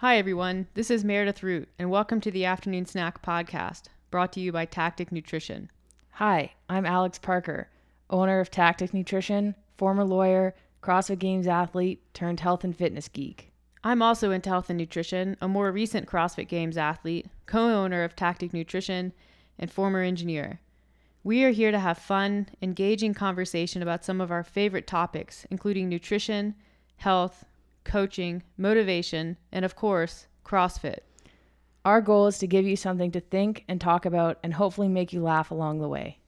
Hi, everyone. This is Meredith Root, and welcome to the Afternoon Snack Podcast, brought to you by Tactic Nutrition. Hi, I'm Alex Parker, owner of Tactic Nutrition, former lawyer, CrossFit Games athlete, turned health and fitness geek. I'm also into health and nutrition, a more recent CrossFit Games athlete, co owner of Tactic Nutrition, and former engineer. We are here to have fun, engaging conversation about some of our favorite topics, including nutrition, health, coaching, motivation, and of course, CrossFit. Our goal is to give you something to think and talk about and hopefully make you laugh along the way.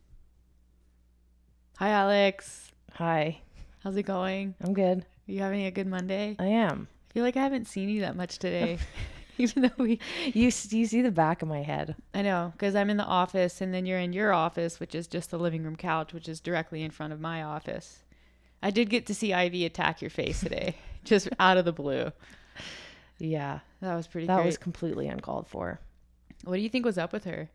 Hi, Alex. Hi, How's it going? I'm good. Are you having a good Monday? I am. I feel like I haven't seen you that much today. Even though we, You, you see the back of my head. I know, because I'm in the office and then you're in your office, which is just the living room couch, which is directly in front of my office. I did get to see Ivy attack your face today, just out of the blue. Yeah, That was pretty that great. was completely uncalled for. what do you think was up with her?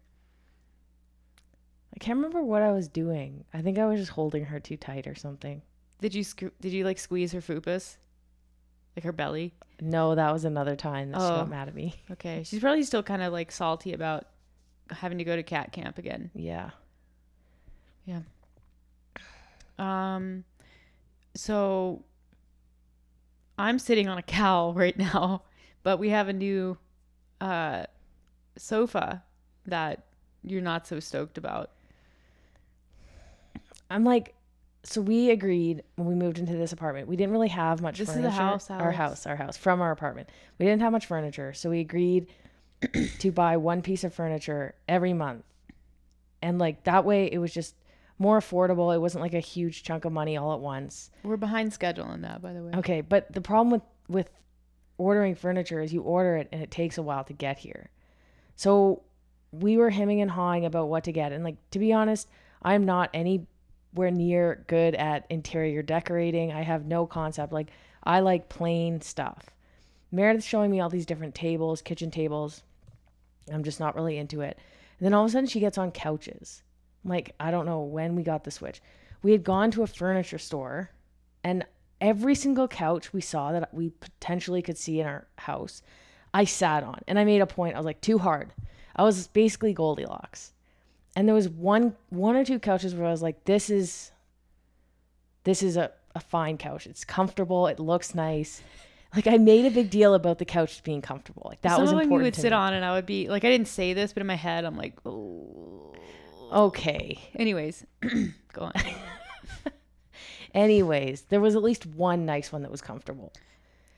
I can't remember what I was doing. I think I was just holding her too tight or something. Did you sc- did you like squeeze her fupas, like her belly? No, that was another time that she Oh. got mad at me. Okay, she's probably still kind of like salty about having to go to cat camp again. Yeah. Yeah. Um, so I'm sitting on a cowl right now, but we have a new uh sofa that you're not so stoked about. I'm like, so we agreed when we moved into this apartment. We didn't really have much This is the furniture. house, Our house, our house from our apartment. We didn't have much furniture, so we agreed to buy one piece of furniture every month, and like that way, it was just more affordable. It wasn't like a huge chunk of money all at once. We're behind schedule on that, by the way. Okay, but the problem with with ordering furniture is you order it and it takes a while to get here. So we were hemming and hawing about what to get, and like to be honest, I'm not anywhere near good at interior decorating. I have no concept. Like I like plain stuff. Meredith's showing me all these different tables, kitchen tables. I'm just not really into it. And then all of a sudden she gets on couches. Like, I don't know when we got the switch. We had gone to a furniture store and every single couch we saw that we potentially could see in our house, I sat on. And I made a point. I was like, too hard. I was basically Goldilocks. And there was one one or two couches where I was like, this is this is a, a fine couch. It's comfortable. It looks nice. Like I made a big deal about the couch being comfortable. Like that Some was of them important. you would sit me. on, and I would be like, I didn't say this, but in my head, I'm like, oh. Okay. Anyways, go on. Anyways, there was at least one nice one that was comfortable.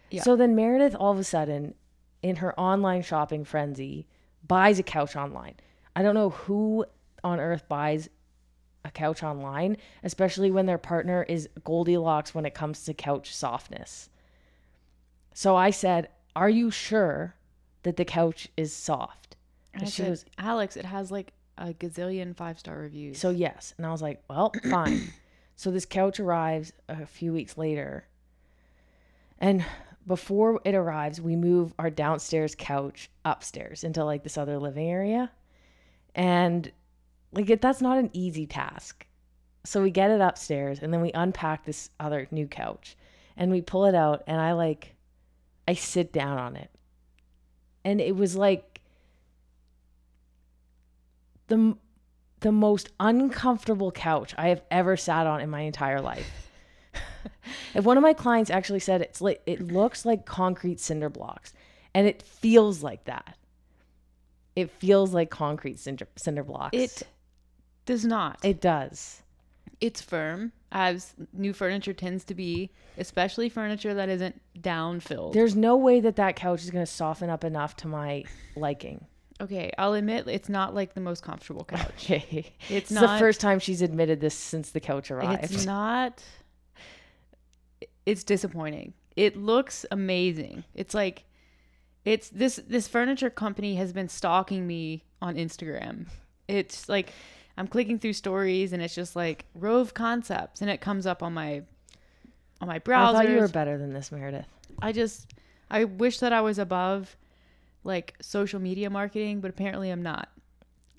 Yeah. So then Meredith all of a sudden, in her online shopping frenzy, buys a couch online. I don't know who on earth buys a couch online, especially when their partner is Goldilocks when it comes to couch softness. So I said, Are you sure that the couch is soft? And I she said, was- Alex, it has like a gazillion five star reviews. So yes, and I was like, well, fine. so this couch arrives a few weeks later, and before it arrives, we move our downstairs couch upstairs into like this other living area, and like it, that's not an easy task. So we get it upstairs, and then we unpack this other new couch, and we pull it out, and I like, I sit down on it, and it was like the the most uncomfortable couch I have ever sat on in my entire life. if one of my clients actually said it's like it looks like concrete cinder blocks, and it feels like that. It feels like concrete cinder, cinder blocks. it does not. it does. it's firm, as new furniture tends to be, especially furniture that isn't down filled. There's no way that that couch is going to soften up enough to my liking. Okay, I'll admit it's not like the most comfortable couch. Okay, It's it's not the first time she's admitted this since the couch arrived. It's not. It's disappointing. It looks amazing. It's like, it's this this furniture company has been stalking me on Instagram. It's like, I'm clicking through stories and it's just like Rove Concepts and it comes up on my, on my I browser. thought you were better than this, Meredith. I just I wish that I was above like social media marketing, but apparently I'm not.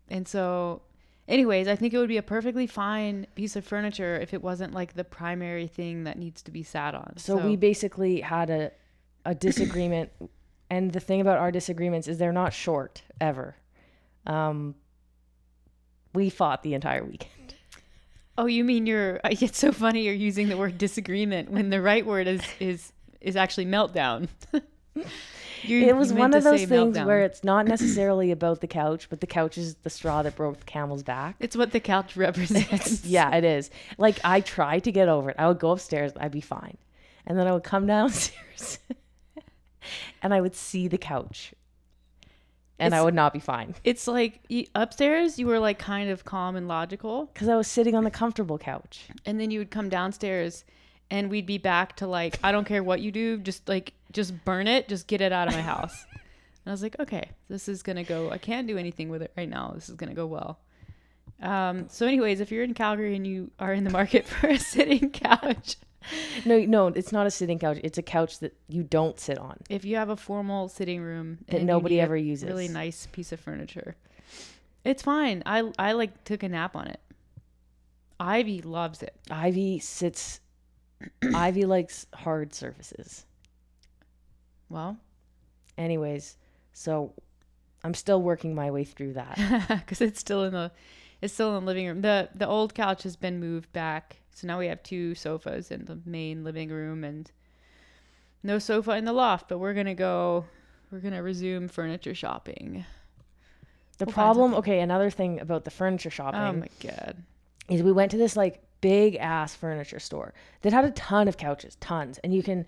And so anyways, I think it would be a perfectly fine piece of furniture if it wasn't like the primary thing that needs to be sat on. So, we basically had a a disagreement And the thing about our disagreements is they're not short ever. Um, we fought the entire weekend. Oh, you mean you're? It's so funny you're using the word disagreement when the right word is is is actually meltdown. You- it was one of those things meltdown. where it's not necessarily about the couch, but the couch is the straw that broke the camel's back. it's what the couch represents. yeah, it is. Like I tried to get over it. I would go upstairs, I'd be fine. And then I would come downstairs and I would see the couch. And I would not be fine It's like upstairs you were like kind of calm and logical, because I was sitting on the comfortable couch. and then you would come downstairs, and we'd be back to like I don't care what you do, just like just burn it, just get it out of my house. and I was like, okay, this is gonna go. I can't do anything with it right now. This is gonna go well. Um, so, anyways, if you're in Calgary and you are in the market for a sitting couch, No, no, it's not a sitting couch. It's a couch that you don't sit on. if you have a formal sitting room That and nobody ever uses. really nice piece of furniture, it's fine. I I like took a nap on it. Ivy loves it. Ivy sits. Ivy likes hard surfaces. Well, Anyways, so I'm still working my way through that. because it's still in the it's still in the living room. the The old couch has been moved back, so now we have two sofas in the main living room and no sofa in the loft. But we're gonna go. We're gonna resume furniture shopping. The We'll problem, okay, another thing about the furniture oh shopping Oh my god! is we went to this like big ass furniture store that had a ton of couches, tons, and you can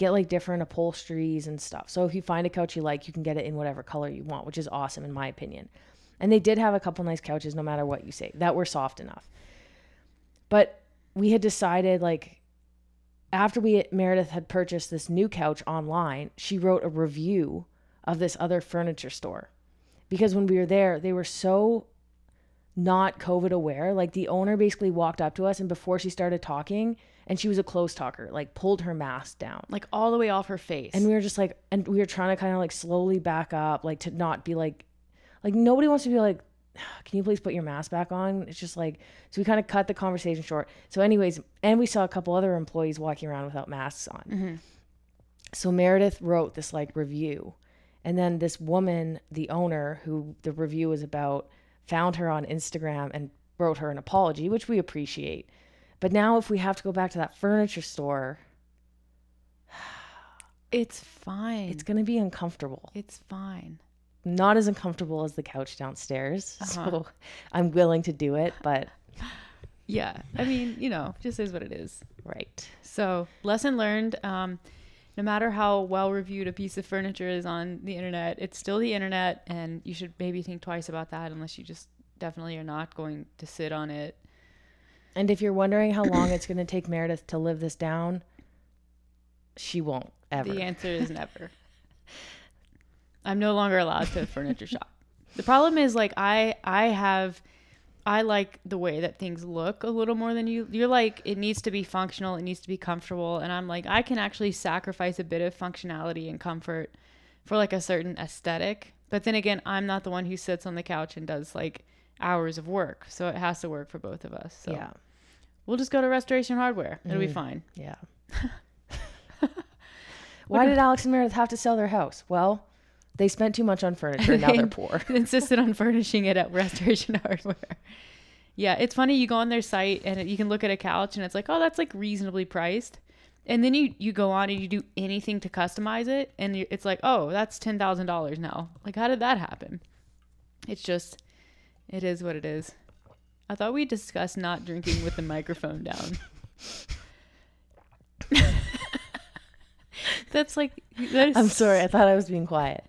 get like different upholsteries and stuff. So if you find a couch you like, you can get it in whatever color you want, which is awesome in my opinion. And they did have a couple nice couches, no matter what you say, that were soft enough. But we had decided like after we Meredith had purchased this new couch online, she wrote a review of this other furniture store because when we were there, they were so not COVID aware. Like the owner basically walked up to us and before she started talking, and she was a close talker, like pulled her mask down. Like all the way off her face. And we were just like, and we were trying to kind of like slowly back up, like to not be like, like nobody wants to be like, ah, can you please put your mask back on? It's just like, so we kind of cut the conversation short. So, anyways, and we saw a couple other employees walking around without masks on. Mm-hmm. So Meredith wrote this like review. And then this woman, the owner who the review was about, found her on Instagram and wrote her an apology, which we appreciate. But now if we have to go back to that furniture store, it's fine. it's going to be uncomfortable. it's fine. Not as uncomfortable as the couch downstairs. Uh-huh. So I'm willing to do it, but Yeah. I mean, you know, just is what it is. right. So, lesson learned. Um, no matter how well reviewed a piece of furniture is on the internet, it's still the internet, and you should maybe think twice about that unless you just definitely are not going to sit on it. And if you're wondering how long it's going to take Meredith to live this down, she won't ever. The answer is never. I'm no longer allowed to furniture shop. The problem is like I I have I like the way that things look a little more than you. You're like it needs to be functional, it needs to be comfortable, and I'm like I can actually sacrifice a bit of functionality and comfort for like a certain aesthetic. But then again, I'm not the one who sits on the couch and does like hours of work, so it has to work for both of us. So Yeah. we'll just go to Restoration Hardware. It'll be Mm. fine. Yeah. Why did Alex and Meredith have to sell their house? Well, they spent too much on furniture. Now they're poor. insisted on furnishing it at Restoration Hardware. Yeah, it's funny. You go on their site and you can look at a couch and it's like, oh, that's like reasonably priced. And then you you go on and you do anything to customize it, and it's like, oh, that's ten thousand dollars now. Like, how did that happen? It's just, it is what it is. I thought we discussed not drinking with the microphone down. that's like that is I'm sorry. I thought I was being quiet.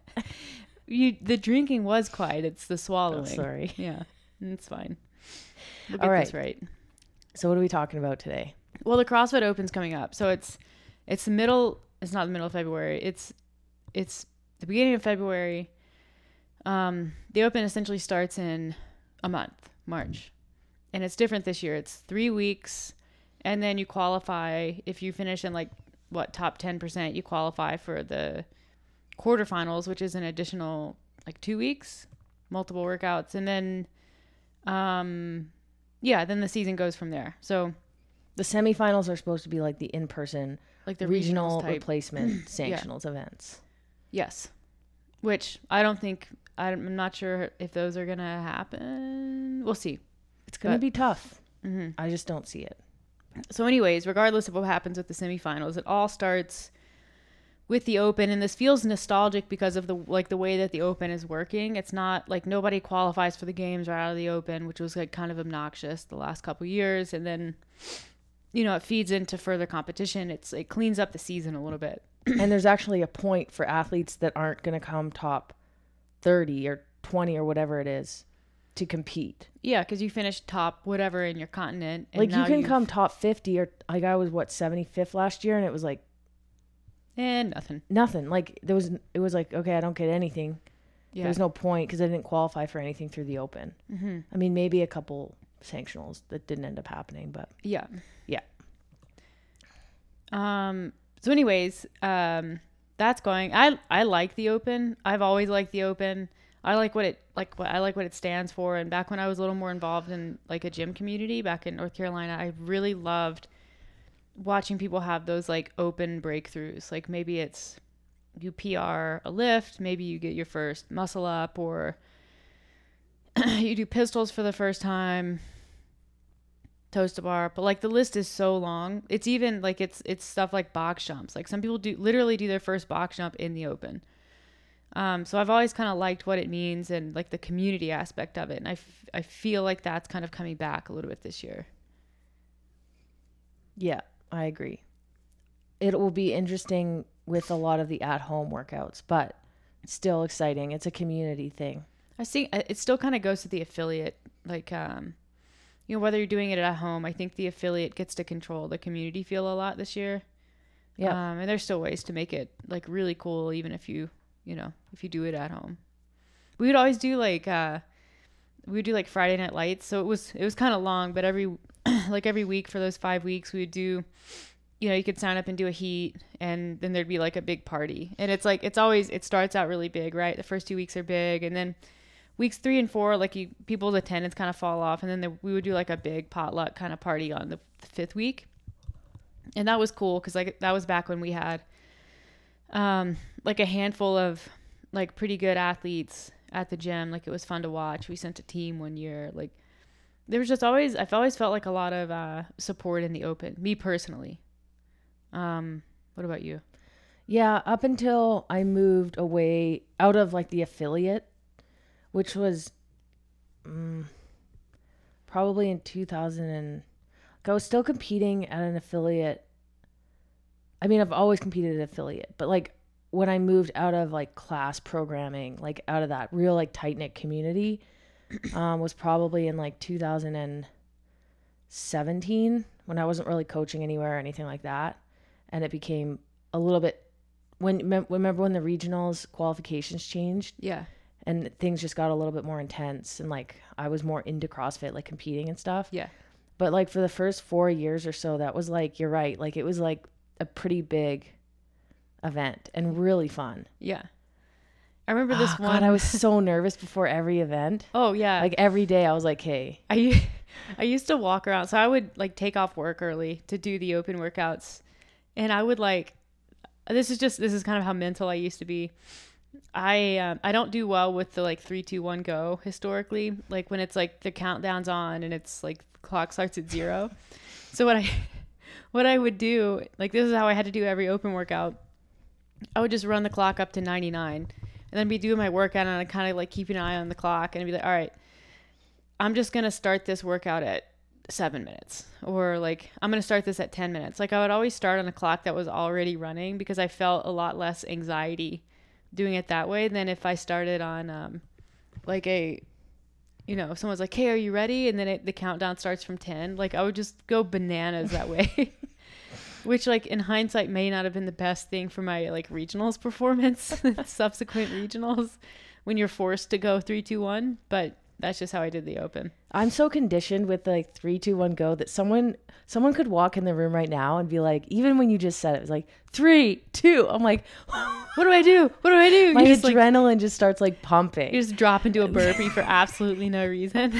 you the drinking was quiet. It's the Oh, swallowing. sorry. Yeah, it's fine. We'll All get this right. right. So what are we talking about today? Well, the CrossFit Open's coming up, so it's it's the middle. It's not the middle of February. It's it's the beginning of February. Um, the Open essentially starts in a month, March, and it's different this year. It's three weeks, and then you qualify if you finish in like what top ten percent. You qualify for the quarterfinals, which is an additional like two weeks, multiple workouts, and then, um, yeah, then the season goes from there. So The semifinals are supposed to be like the in-person like the regional regional replacement sanctionals events. Yes. Which I don't think I'm not sure if those are gonna happen. We'll see. It's gonna But- be tough. hmm I just don't see it. So, anyways, regardless of what happens with the semifinals, it all starts with the Open, and this feels nostalgic because of the like the way that the Open is working. It's not like nobody qualifies for the games right out of the Open, which was like kind of obnoxious the last couple years, and then you know it feeds into further competition. It's it cleans up the season a little bit. And there's actually a point for athletes that aren't going to come top 30 or 20 or whatever it is to compete. Yeah, because you finished top whatever in your continent. And like you can you've- come top 50 or like I was what 75th last year and it was like and nothing. nothing. Like there was it was like okay, I don't get anything. Yeah. There was no point because I didn't qualify for anything through the open. hmm I mean, maybe a couple sanctionals that didn't end up happening, but Yeah. Yeah. Um. So, anyways, um, that's going. I I like the Open. I've always liked the Open. I like what it like. What I like what it stands for. And back when I was a little more involved in like a gym community back in North Carolina, I really loved watching people have those like open breakthroughs. Like maybe it's you PR a lift, maybe you get your first muscle up, or you do pistols for the first time toes to bar but like the list is so long it's even like it's it's stuff like box jumps like some people do literally do their first box jump in the open um so i've always kind of liked what it means and like the community aspect of it and I, f- I feel like that's kind of coming back a little bit this year yeah, I agree. It will be interesting with a lot of the at-home workouts, but still exciting. It's a community thing. i see it still kind of goes to the affiliate like um you know whether you're doing it at home i think the affiliate gets to control the community feel a lot this year. Yeah. um, and there's still ways to make it like really cool even if you you know if you do it at home. We would always do like uh we would do like friday night lights. So it was it was kind of long but every like every week for those five weeks we would do you know you could sign up and do a heat and then there'd be like a big party. And it's like it's always it starts out really big right? The first two weeks are big and then weeks three and four like you people's attendance kind of fall off and then there, we would do like a big potluck kind of party on the, the fifth week. And that was cool because like that was back when we had um like a handful of like pretty good athletes at the gym. Like it was fun to watch. We sent a team one year like there was just always i've always felt like a lot of uh support in the open me personally. Um what about you? Yeah, up until I moved away out of like the affiliate, which was mm, probably in 2000 and like, I was still competing at an affiliate. I mean, I've always competed at affiliate, but like when I moved out of like class programming, like out of that real like tight knit community, um, was probably in like 2017 when I wasn't really coaching anywhere or anything like that, and it became a little bit when remember when the regionals qualifications changed yeah and things just got a little bit more intense and like I was more into CrossFit like competing and stuff. Yeah. But like for the first 4 years or so that was like you're right, like it was like a pretty big event and really fun. yeah i remember this Oh, one God, I was so nervous before every event. oh yeah Like every day I was like, "Hey, I I used to walk around. So I would like take off work early to do the open workouts, and I would like. This is just this is kind of how mental I used to be. I um, I don't do well with the like three two one go historically. Like when it's like the countdown's on and it's like the clock starts at zero. so what I what I would do like this is how I had to do every open workout. I would just run the clock up to ninety nine, and then be doing my workout and I kind of like keep an eye on the clock and I'd be like, all right. I'm just going to start this workout at seven minutes or like I'm going to start this at 10 minutes. Like I would always start on a clock that was already running because I felt a lot less anxiety doing it that way than if I started on um, like a, you know, if someone's like, hey, are you ready? And then it, the countdown starts from 10. Like I would just go bananas that way. Which, like in hindsight, may not have been the best thing for my like regionals performance, subsequent regionals, when you're forced to go three, two, one. But that's just how I did the open. I'm so conditioned with like three, two, one, go that someone someone could walk in the room right now and be like, even when you just said it, it was like three, two. I'm like, What do I do? What do I do? my just like adrenaline just starts like pumping. you just drop into a burpee for absolutely no reason.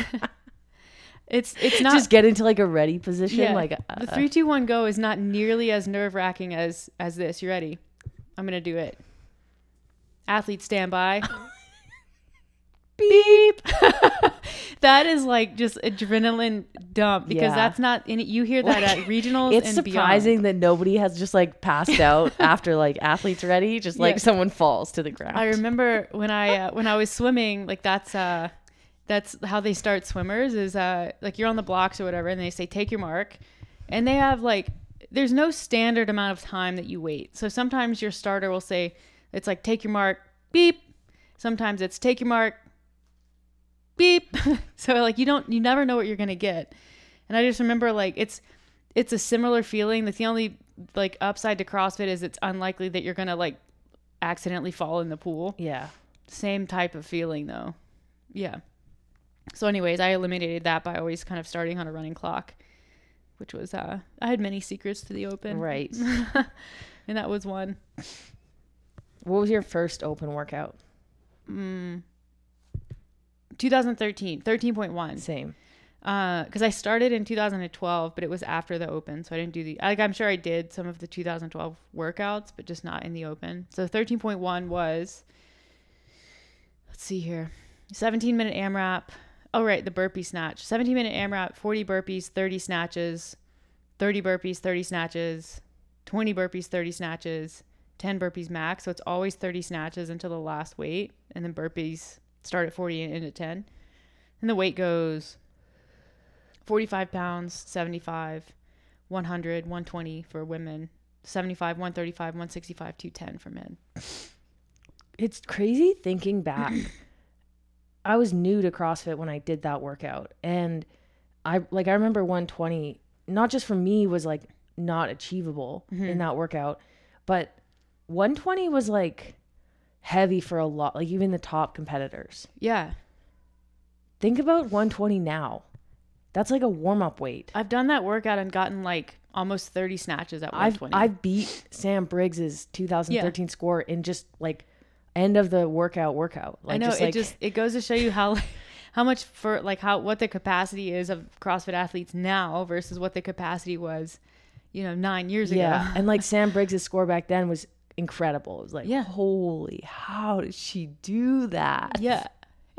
it's it's not just get into like a ready position. Yeah. Like the uh, three, two, one, go is not nearly as nerve wracking as as this. You ready? I'm gonna do it. Athlete stand by. Beep. that is like just adrenaline dump because Yeah. that's not in it. You hear that at regionals It's surprising that nobody has just like passed out after like athletes ready, just like Yeah. someone falls to the ground. I remember when I uh, when I was swimming, like that's uh that's how they start swimmers is uh like you're on the blocks or whatever and they say take your mark and they have like there's no standard amount of time that you wait. So sometimes your starter will say it's like take your mark, beep. Sometimes it's take your mark, beep. so like you don't you never know what you're going to get. And I just remember like it's it's a similar feeling. That's the only like upside to CrossFit is it's unlikely that you're going to like accidentally fall in the pool. yeah. Same type of feeling though. Yeah. So anyways, I eliminated that by always kind of starting on a running clock, which was uh I had many secrets to the open. Right. and that was one. What was your first open workout? Mm, 2013, 13.1. Same. Uh, because I started in 2012, but it was after the open, so I didn't do the. Like I'm sure I did some of the 2012 workouts, but just not in the open. So 13.1 was. Let's see here, 17 minute AMRAP. Oh right, the burpee snatch. 17 minute AMRAP, 40 burpees, 30 snatches, 30 burpees, 30 snatches, 20 burpees, 30 snatches, 10 burpees max. So it's always 30 snatches until the last weight, and then burpees start at 40 and end at 10. And the weight goes 45 pounds, 75, 100, 120 for women, 75, 135, 165, 210 for men. It's crazy thinking back. I was new to CrossFit when I did that workout. And I like I remember 120 not just for me was like not achievable mm-hmm. in that workout, but 120 was like heavy for a lot like even the top competitors. Yeah. Think about 120 now. That's like a warm-up weight. I've done that workout and gotten like almost 30 snatches at I've 120. I've beat Sam Briggs's 2013 score in just like end of the workout workout. Like I know just it like just it goes to show you how how much for like how what the capacity is of CrossFit athletes now versus what the capacity was, you know, 9 years yeah. ago. and like Sam Briggs's score back then was incredible. It was like, Yeah. holy, how did she do that? yeah.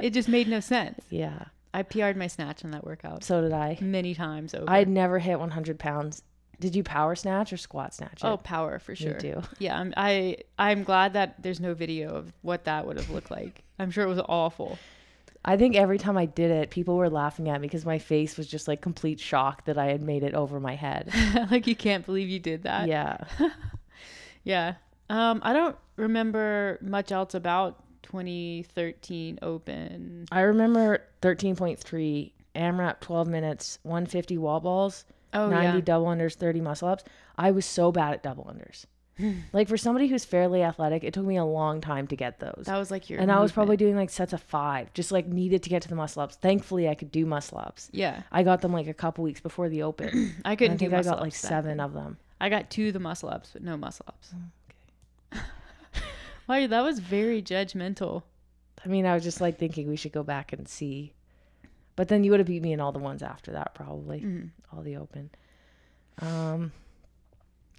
It just made no sense. Yeah. I PR'd my snatch on that workout So did I. many times over. I'd never hit 100 pounds. Did you power snatch or squat snatch? Oh, power for sure. Me too. Yeah, I'm, I I'm glad that there's no video of what that would have looked like. I'm sure it was awful. I think every time I did it, people were laughing at me because my face was just like complete shock that I had made it over my head. like you can't believe you did that. yeah. Yeah. Um, I don't remember much else about 2013 Open. I remember 13.3 AMRAP 12 minutes, 150 wall balls, Oh 90 yeah. double unders, 30 muscle ups. I was so bad at double unders. like for somebody who's fairly athletic, it took me a long time to get those. That was like your. and I was probably doing like sets of five, just like needed to get to the muscle ups. Thankfully, I could do muscle ups. Yeah, I got them like a couple weeks before the open. I couldn't do think I got like ups seven then. of them. I got two of the muscle ups, but no muscle ups. Wow, that was very judgmental. I mean, I was just like thinking we should go back and see. But then you would have beat me in all the ones after that, probably. Mhm. All the open. Um,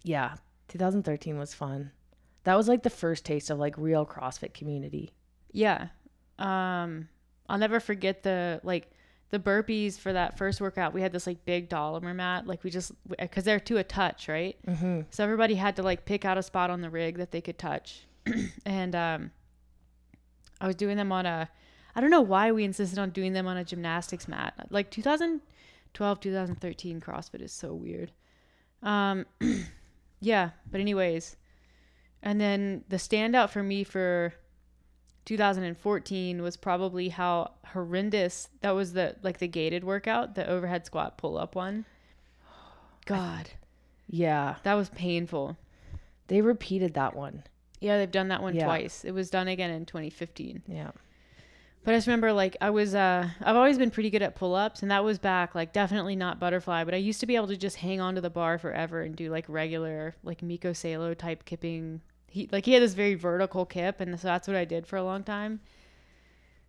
yeah, 2013 was fun. That was like the first taste of like real CrossFit community. Yeah. Um, I'll never forget the like the burpees for that first workout. We had this like big Dollamur mat, like we just because they're to a touch, right? Mm-hmm. So everybody had to like pick out a spot on the rig that they could touch. and um I was doing them on a I don't know why we insisted on doing them on a gymnastics mat. Like 2012, 2013 CrossFit is so weird. Um yeah, but anyways. And then the standout for me for 2014 was probably how horrendous that was the like the gated workout, the overhead squat pull up one. God, Yeah, that was painful. they repeated that one. Yeah, they've done that one Yeah. twice. It was done again in 2015. Yeah. But I just remember like I was uh I've always been pretty good at pull-ups and that was back like definitely not butterfly, but I used to be able to just hang onto the bar forever and do like regular like Mikko Salo type kipping. He like he had this very vertical kip and so that's what I did for a long time.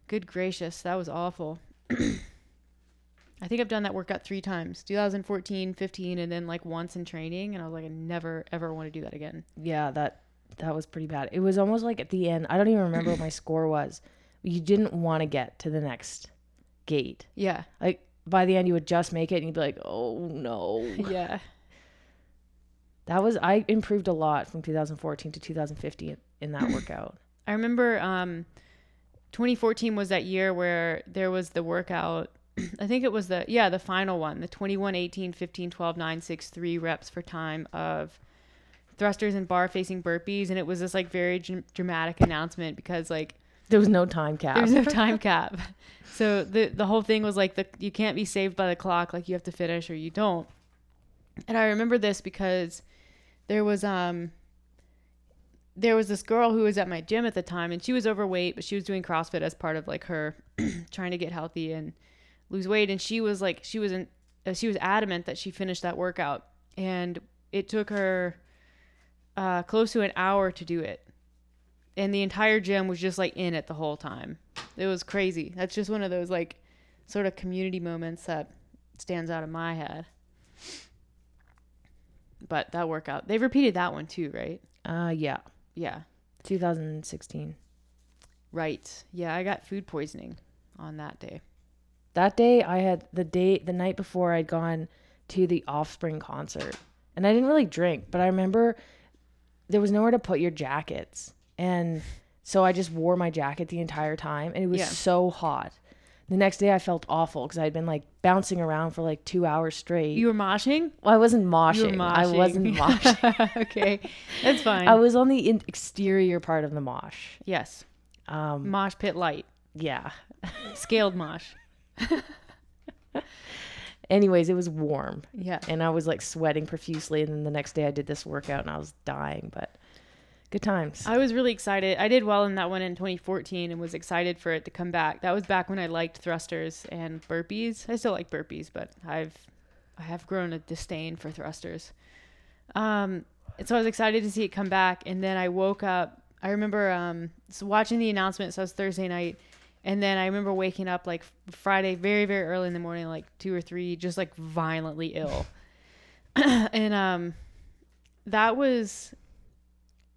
Good gracious, that was awful. I think I've done that workout 3 times. 2014, 15 and then like once in training and I was like I never ever want to do that again. Yeah, that that was pretty bad. It was almost like at the end. I don't even remember what my score was. You didn't want to get to the next gate. Yeah. Like by the end, you would just make it, and you'd be like, "Oh no." Yeah. That was I improved a lot from 2014 to 2015 in that workout. I remember um 2014 was that year where there was the workout. I think it was the yeah, the final one, the 21 18 15 12 9 6 3 reps for time of thrusters and bar facing burpees and it was this like very dr- dramatic announcement because like There was no time cap. there was no time cap. So the the whole thing was like the you can't be saved by the clock, like you have to finish or you don't. And I remember this because there was um there was this girl who was at my gym at the time and she was overweight, but she was doing CrossFit as part of like her trying to get healthy and lose weight and she was like she was in uh, she was adamant that she finished that workout and it took her uh close to an hour to do it and the entire gym was just like in it the whole time. It was crazy. That's just one of those like sort of community moments that stands out in my head. But that workout, they've repeated that one too, right? Uh yeah, Yeah. 2016. Right. Yeah, I got food poisoning on that day. That day I had the day the night before I'd gone to the Offspring concert. And I didn't really drink, but I remember there was nowhere to put your jackets. And so I just wore my jacket the entire time and it was Yeah. so hot. The next day I felt awful because I'd been like bouncing around for like 2 hours straight. You were moshing? well, I wasn't You moshing. I wasn't moshing. okay. That's fine. I was on the in- exterior part of the mosh. yes. Um Mosh pit light. yeah. Scaled mosh. Anyways, it was warm. Yeah. and I was like sweating profusely. And then the next day I did this workout and I was dying, but good times. I was really excited. I did well in that one in 2014 and was excited for it to come back. That was back when I liked thrusters and burpees. I still like burpees, but I've I have grown a disdain for thrusters. Um, and so I was excited to see it come back. And then I woke up. I remember um, watching the announcement. So it was Thursday night, and then I remember waking up like Friday, very very early in the morning, like two or three, just like violently ill. and um, that was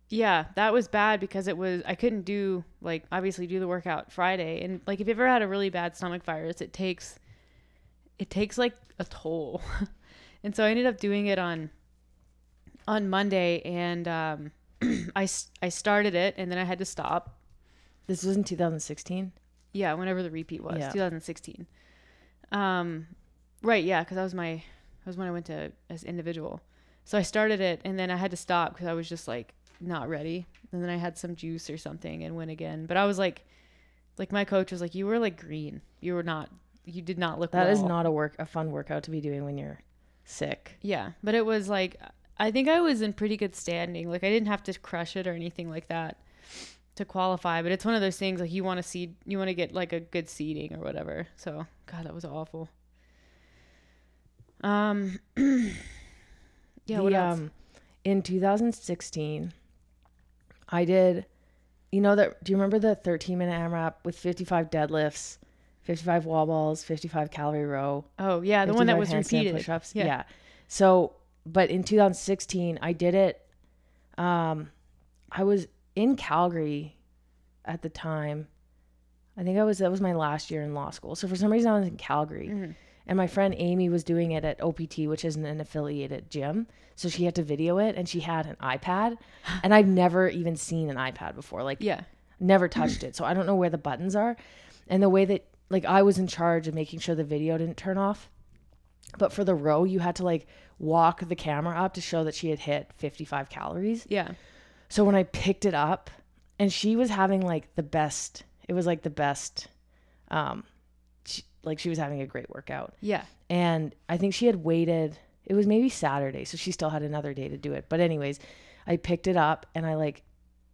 yeah, that was bad because it was I couldn't do like obviously do the workout Friday and like if you ever had a really bad stomach virus, it takes it takes like a toll. and so I ended up doing it on on Monday and um I I started it and then I had to stop. This was in 2016. Yeah, whenever the repeat was, Yeah. 2016. Um right, yeah, cuz that was my that was when I went to as individual. So I started it and then I had to stop cuz I was just like not ready. And then I had some juice or something and went again. But I was like like my coach was like you were like green. You were not you did not look That is well." not a work a fun workout to be doing when you're sick. Yeah, but it was like I think I was in pretty good standing. Like I didn't have to crush it or anything like that to qualify, but it's one of those things like you want to see you want to get like a good seating or whatever. So, god, that was awful. Um Yeah, The, what else? um, in 2016, I did. You know that? Do you remember the 13 minute AMRAP with 55 deadlifts, 55 wall balls, 55 calorie row? oh, yeah, the one that was repeated. Push-ups. Yeah. Yeah. So, but in 2016, I did it. Um, I was in Calgary at the time. I think I was that was my last year in law school. So for some reason I was in Calgary. Mhm. And my friend Amy was doing it at OPT, which isn't an affiliated gym. So she had to video it and she had an iPad. And I've never even seen an iPad before. Like Yeah. never touched it. So I don't know where the buttons are. And the way that like I was in charge of making sure the video didn't turn off. But for the row, you had to like walk the camera up to show that she had hit 55 calories. Yeah. So when I picked it up and she was having like the best, it was like the best um she, like she was having a great workout. Yeah. And I think she had waited it was maybe Saturday, so she still had another day to do it. But anyways, I picked it up and I like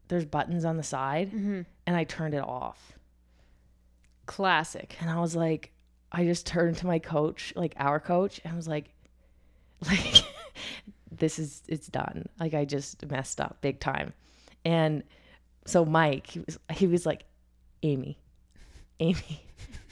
there's buttons on the side Mhm. and I turned it off. Classic. And I was like, I just turned to my coach, like our coach, and I was like, like, this is it's done. Like I just messed up big time. And so Mike, he was he was like, Amy, Amy,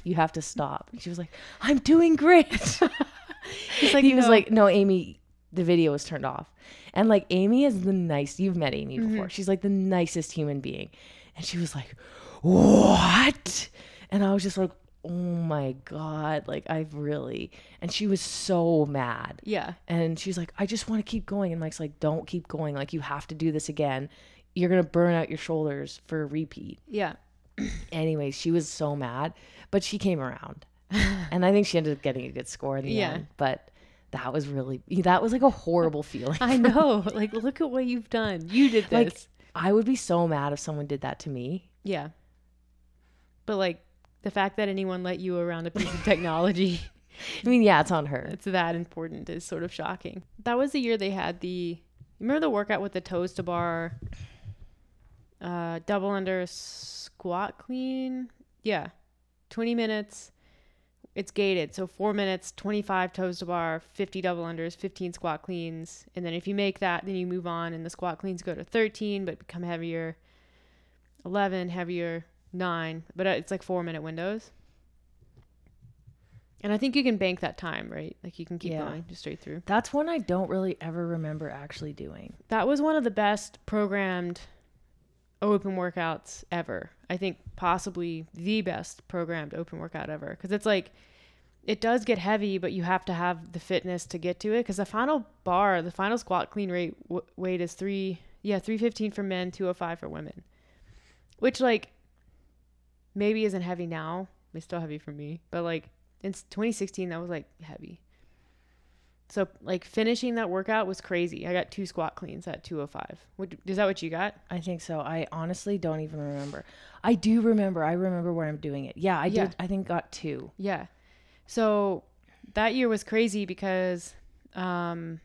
you have to stop. And she was like, I'm doing great. He's like, he was like, no, Amy, the video was turned off. And like Amy is the nice you've met Amy Mm-hmm. before. She's like the nicest human being. And she was like, What? And I was just like, Oh my God. Like I've really and she was so mad. Yeah. And she's like, I just want to keep going. And Mike's like, Don't keep going. Like you have to do this again. You're gonna burn out your shoulders for a repeat. Yeah. Anyways, she was so mad, but she came around. and I think she ended up getting a good score in the Yeah. end. But that was really that was like a horrible feeling. I know. like, look at what you've done. You did this. Like I would be so mad if someone did that to me. yeah. But like the fact that anyone let you around a piece of technology I mean, yeah, it's on her. it's that important is sort of shocking. That was the year they had the remember the workout with the toes to bar uh double under squat clean? Yeah. 20 minutes. It's gated. So 4 minutes, 25 toes to bar, 50 double unders, 15 squat cleans. And then if you make that, then you move on and the squat cleans go to 13 but become heavier. 11 heavier, 9, but uh, it's like 4 minute windows. And I think you can bank that time, right? Like you can keep Yeah. going just straight through. That's one I don't really ever remember actually doing. That was one of the best programmed open workouts ever. I think possibly the best programmed open workout ever because it's like it does get heavy, but you have to have the fitness to get to it. Because the final bar, the final squat clean rate w- weight is three, yeah, three fifteen for men, two hundred five for women, which like maybe isn't heavy now. It's still heavy for me, but like in 2016 that was like heavy. So like finishing that workout was crazy. I got two squat cleans at 205. What, is that what you got? I think so. I honestly don't even remember. I do remember. I remember where I'm doing it. Yeah, I Yeah. did. I think got two. Yeah. So that year was crazy because um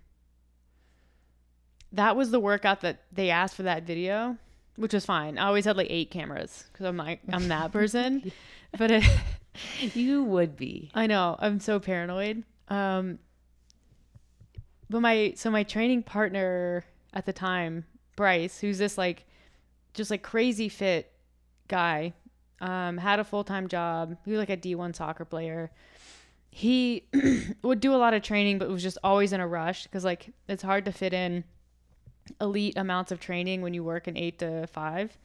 that was the workout that they asked for that video, which was fine. I always had like eight cameras because I'm like I'm that person. but it, You would be. I know I'm so paranoid. Um, but my so my training partner at the time, Bryce, who's this like just like crazy fit guy, um, had a full time job. He was like a D1 soccer player. He would do a lot of training, but was just always in a rush because like it's hard to fit in elite amounts of training when you work an eight to five.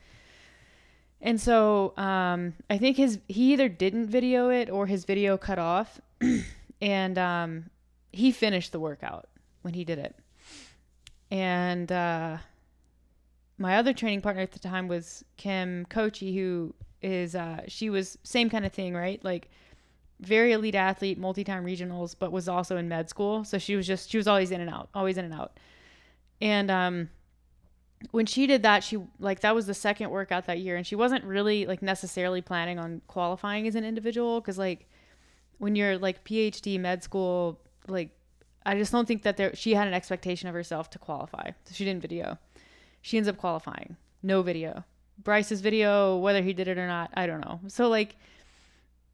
And so um, I think his he either didn't video it or his video cut off, and um, he finished the workout when he did it. And uh, my other training partner at the time was Kim Kochi, who is uh, she was same kind of thing, right? Like very elite athlete, multi-time regionals, but was also in med school. So she was just she was always in and out, always in and out. And um, when she did that, she like that was the second workout that year, and she wasn't really like necessarily planning on qualifying as an individual because like when you're like PhD med school, like I just don't think that there she had an expectation of herself to qualify, so she didn't video. She ends up qualifying, no video. Bryce's video, whether he did it or not, I don't know. So like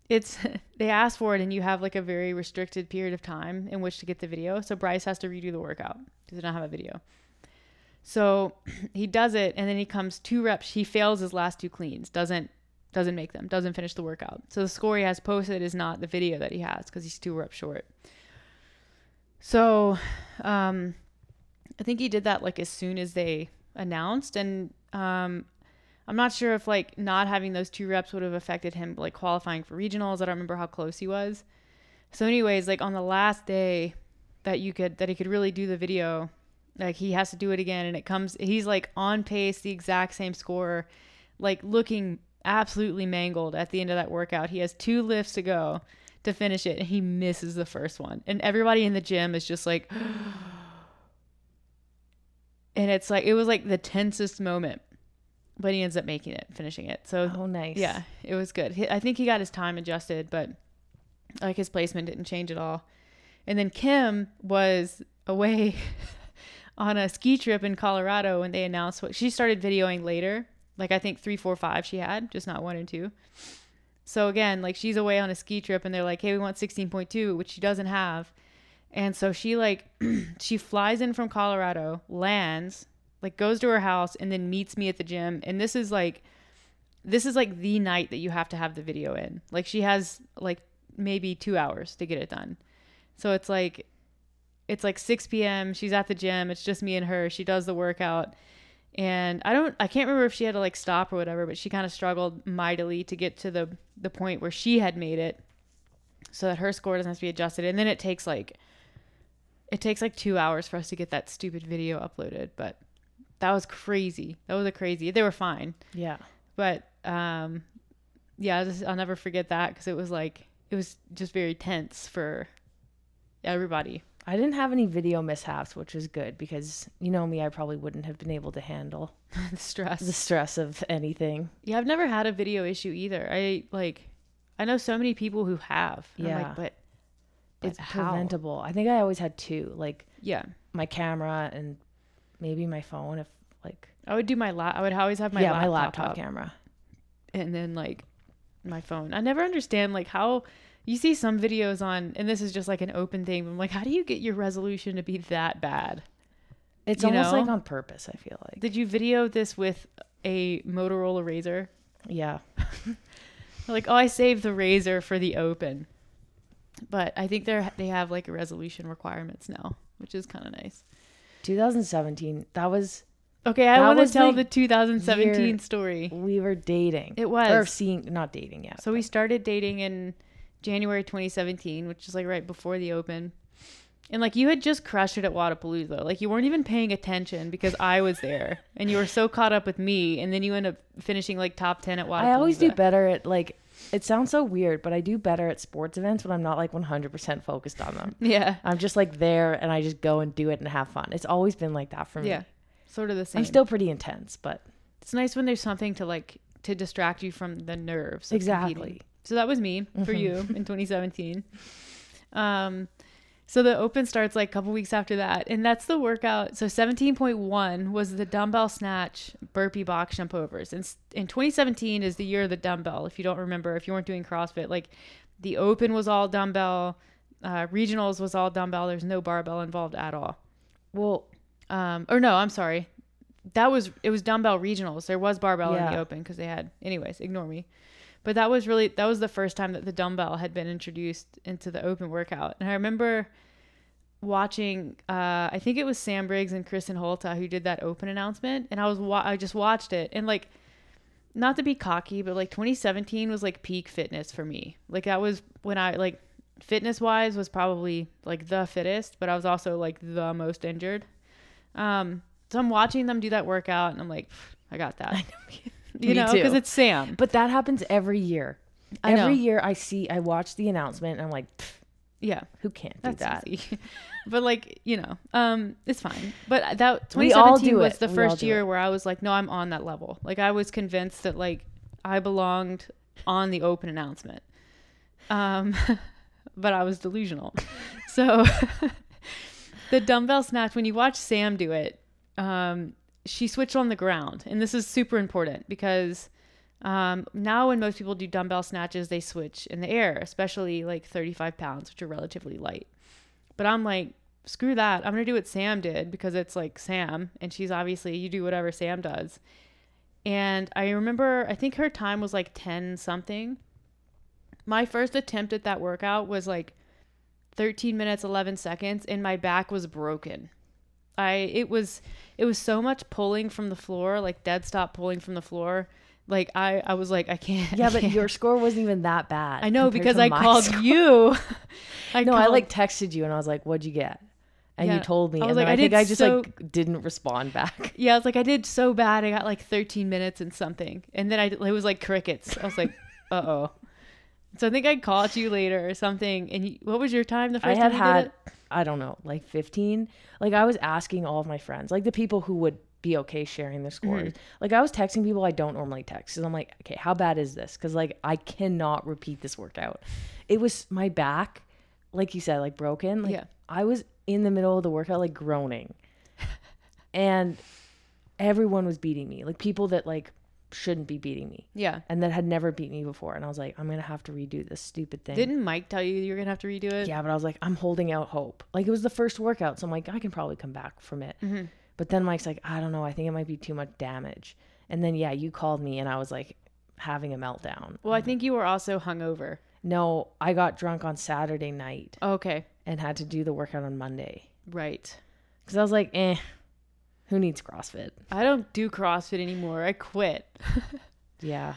it's they ask for it and you have like a very restricted period of time in which to get the video. So Bryce has to redo the workout don't have a video. So he does it and then he comes two reps. He fails his last two cleans. Doesn't doesn't make them. Doesn't finish the workout. So the score he has posted is not the video that he has because he's two reps short. So um, I think he did that like as soon as they announced and um, I'm not sure if like not having those two reps would have affected him like qualifying for regionals. I don't remember how close he was. So anyways, like on the last day that you could that he could really do the video, like he has to do it again and it comes he's like on pace, the exact same score, like looking absolutely mangled at the end of that workout. He has two lifts to go to finish it and he misses the first one. And everybody in the gym is just like and it's like it was like the tensest moment but he ends up making it, finishing it. So Oh, nice. yeah, it was good. I think he got his time adjusted, but like his placement didn't change at all. And then Kim was away on a ski trip in Colorado when they announced what she started videoing later. Like I think three, four, five she had, just not one and two. So again, like she's away on a ski trip and they're like, hey, we want 16.2, which she doesn't have. And so she like she flies in from Colorado, lands, like goes to her house and then meets me at the gym. And this is like this is like the night that you have to have the video in. Like she has like maybe 2 hours to get it done. So it's like it's like 6 p.m. She's at the gym. It's just me and her. She does the workout. And I don't, I can't remember if she had to like stop or whatever, but she kind of struggled mightily to get to the the point where she had made it, so that her score doesn't have to be adjusted. And then it takes like, it takes like two hours for us to get that stupid video uploaded. But that was crazy. That was a crazy. They were fine, Yeah. but um, yeah, I'll, just, I'll never forget that because it was like it was just very tense for everybody. I didn't have any video mishaps, which was good because you know me, I probably wouldn't have been able to handle the stress. the stress of anything. Yeah, I've never had a video issue either. I like, I know so many people who have. Yeah. like, but, but It's how? preventable. I think I always had two, like Yeah, my camera and maybe my phone if like I would do my lap. I would always have my yeah, laptop, my laptop up, camera. and then like my phone. I never understand like how you see some videos on, and this is just like an open thing. I'm like, how do you get your resolution to be that bad? It's You almost know? like on purpose, I feel like. Did you video this with a Motorola Razr? Yeah. Like, oh, I saved the Razor for the open. But I think they're they have like a resolution requirements now, which is kind of nice. 2017. That was Okay, I want to tell the the 2017 story. we were dating. It was. or seeing not dating yet. So we started dating in January 2017, which is like right before the open. And like you had just crushed it at Wodapalooza. Like you weren't even paying attention because I was there and you were so caught up with me and then you end up finishing like top 10 at Wodapalooza. I always do better at like it sounds so weird, but I do better at sports events when I'm not like 100% focused on them. Yeah. I'm just like there and I just go and do it and have fun. It's always been like that for me. Yeah. Sort of the same. I'm still pretty intense, but it's nice when there's something to like to distract you from the nerves. Exactly. competing. So that was me for Mhm. you in 2017. Um, so the open starts like a couple weeks after that, and that's the workout. So 17.1 was the dumbbell snatch, burpee box jump overs, and in 2017 is the year of the dumbbell. If you don't remember, if you weren't doing CrossFit, like the open was all dumbbell, uh, regionals was all dumbbell. There's no barbell involved at all. well, Um, or no, I'm sorry. That was it was dumbbell regionals. There was barbell in the open because they had. Anyways, ignore me. But that was really that was the first time that the dumbbell had been introduced into the open workout. And I remember watching. Uh, I think it was Sam Briggs and Kristin Holte who did that open announcement, and I was wa- I just watched it and like. Not to be cocky, but like 2017 was like peak fitness for me. Like that was when I like fitness wise was probably like the fittest, but I was also like the most injured. Um, so I'm watching them do that workout, and I'm like, I got that. you Me know, because it's Sam. but that happens every year. I know. Every year I see I watch the announcement and I'm like, Yeah, who can't do that's that? but like, you know, um, it's fine. But that We all 2017 do was it. the We first year it. where I was like, no, I'm on that level. Like I was convinced that like I belonged on the open announcement. Um, but I was delusional. so the dumbbell snatch, when you watch Sam do it, um, she switched on the ground, and this is super important because um, now when most people do dumbbell snatches, they switch in the air, especially like 35 pounds, which are relatively light. But I'm like, screw that. I'm gonna do what Sam did because it's like Sam, and she's obviously you do whatever Sam does. And I remember, I think her time was like 10 something. My first attempt at that workout was like 13 minutes 11 seconds and my back was broken. I it was it was so much pulling from the floor, like dead stop pulling from the floor. Like I I was like I can't. Yeah, I but can't. your score wasn't even that bad. I know because I called score. you. I no, I like texted you and I was like, "What'd you get?" And Yeah, you told me, I was and like, I, I think I just so- like didn't respond back. Yeah, I was like, I did so bad. I got like 13 minutes and something, and then I it was like crickets. I was like, uh oh. So I think I called you later or something. And you, what was your time? The I first had time you did had? I don't know, like 15. Like I was asking all of my friends, like the people who would be okay sharing the scores. Mm-hmm. Like I was texting people I don't normally text because I'm like, okay, how bad is this? Because like I cannot repeat this workout. It was my back, like you said, like broken. Like Yeah. I was in the middle of the workout, like groaning, and everyone was beating me. Like people that like shouldn't be beating me Yeah. and that had never beat me before. And I was like, I'm gonna have to redo this stupid thing. Didn't Mike tell you you were gonna have to redo it? Yeah, but I was like, I'm holding out hope. Like it was the first workout, so I'm like, I can probably come back from it. Mm-hmm. But then Mike's like, I don't know, I think it might be too much damage. And then yeah, you called me, and I was like having a meltdown. Well, I think you were also hungover. No, I got drunk on Saturday night Okay. and had to do the workout on Monday. Right. because I was like, eh, who needs CrossFit? I don't do CrossFit anymore. I quit. Yeah,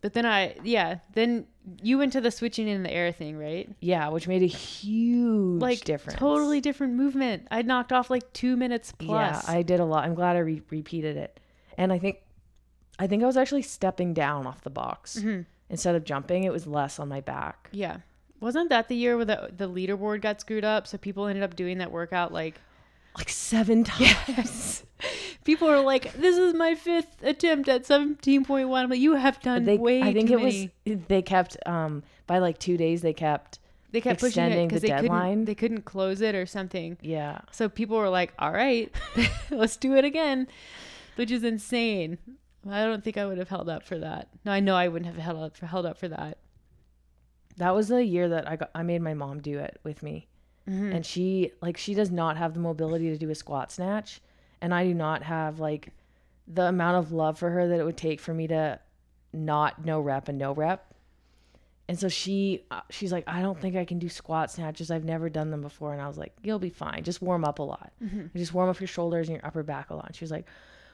But then I, yeah, then you went to the switching in the air thing, right? yeah, which made a huge Like difference. totally different movement. I knocked off like two minutes plus. Yeah, I did a lot. I'm glad I re- repeated it, and I think, I think I was actually stepping down off the box Mhm. instead of jumping. It was less on my back. Yeah. Wasn't that the year where the the leaderboard got screwed up? So people ended up doing that workout like Like seven times. Yes. people were like, "This is my fifth attempt at seventeen point one. But you have done they, way I think too it many. was. They kept um by like two days. They kept They kept pushing it because the they deadline. couldn't they couldn't close it or something. yeah. So people were like, "All right, let's do it again," which is insane. I don't think I would have held up for that. No, I know I wouldn't have held up for held up for that. That was the year that I got. I made my mom do it with me, Mm-hmm. and she like she does not have the mobility to do a squat snatch, and I do not have like the amount of love for her that it would take for me to not no rep and no rep. And so she uh, she's like, I don't think I can do squat snatches. I've never done them before. And I was like, you'll be fine. Just warm up a lot. Just warm up your shoulders and your upper back a lot. And she was like,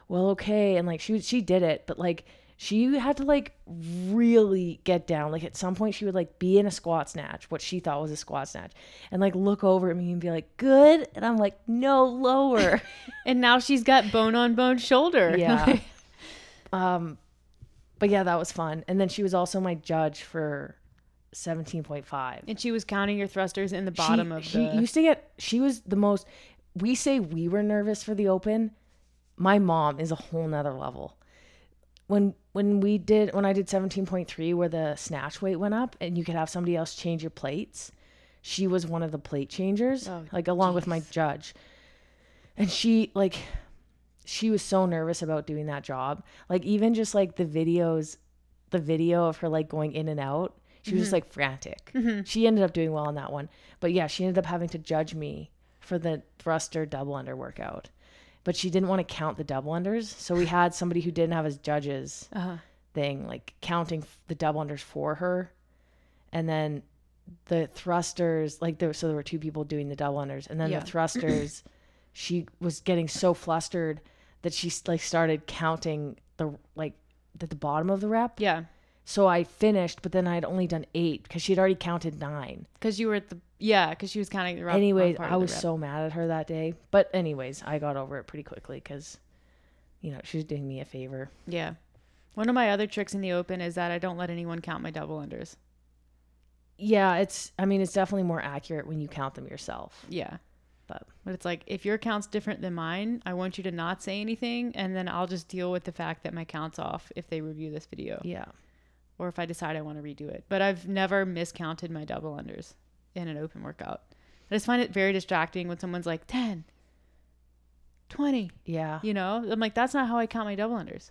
well, okay. And like she she did it, but like she had to like really get down. Like at some point she would like be in a squat snatch, what she thought was a squat snatch, and like look over at me and be like, good. And I'm like, no, lower. And now she's got bone on bone shoulder. Yeah. um, but yeah, that was fun. And then she was also my judge for 17.5. and she was counting your thrusters in the bottom she, of she the. used to get, she was the most, we say we were nervous for the open. My mom is a whole nother level. When, when we did, when I did 17.3, where the snatch weight went up and you could have somebody else change your plates, she was one of the plate changers, Oh, like along with my judge. And she, like, she was so nervous about doing that job. Like even just like the videos, the video of her like going in and out, she was just mm-hmm. like frantic. Mm-hmm. She ended up doing well on that one, but yeah, she ended up having to judge me for the thruster double under workout. But she didn't want to count the double unders, so we had somebody who didn't have his judges uh thing, like counting f- the double unders for her, and then the thrusters, like there, so there were two people doing the double unders, and then Yeah. the thrusters, she was getting so flustered that she like started counting the like at the bottom of the rep. Yeah. So I finished, but then I had only done eight because she had already counted nine. Because you were at the. Yeah, because she was counting the wrong wrong anyways, I was so mad at her that day. But anyways, I got over it pretty quickly because, you know, she was doing me a favor. Yeah. One of my other tricks in the open is that I don't let anyone count my double unders. Yeah, it's. I mean, it's definitely more accurate when you count them yourself. Yeah. But But it's like, if your count's different than mine, I want you to not say anything, and then I'll just deal with the fact that my count's off if they review this video yeah, or if I decide I want to redo it. But I've never miscounted my double unders in an open workout. I just find it very distracting when someone's like 10, 20, yeah. you know? I'm like, that's not how I count my double unders.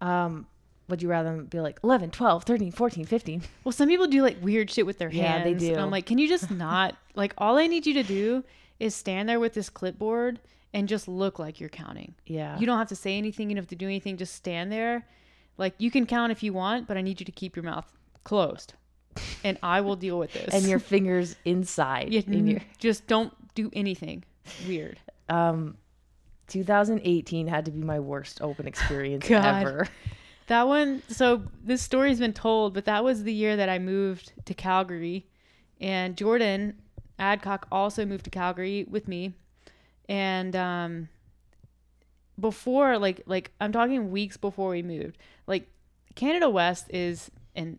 Um, would you rather be like 11, 12, 13, 14, 15? Well, some people do like weird shit with their Yeah, hands. they And do. I'm like, can you just not? like, all I need you to do is stand there with this clipboard and just look like you're counting. Yeah. You don't have to say anything. You don't have to do anything. Just stand there. Like, you can count if you want, but I need you to keep your mouth closed. And I will deal with this. and your fingers inside. Yeah, in your, just don't do anything weird. um, 2018 had to be my worst open experience God. ever. That one, so this story's been told, but that was the year that I moved to Calgary. And Jordan Cook also moved to Calgary with me. And um, before, like, like I'm talking weeks before we moved, like Canada West is, and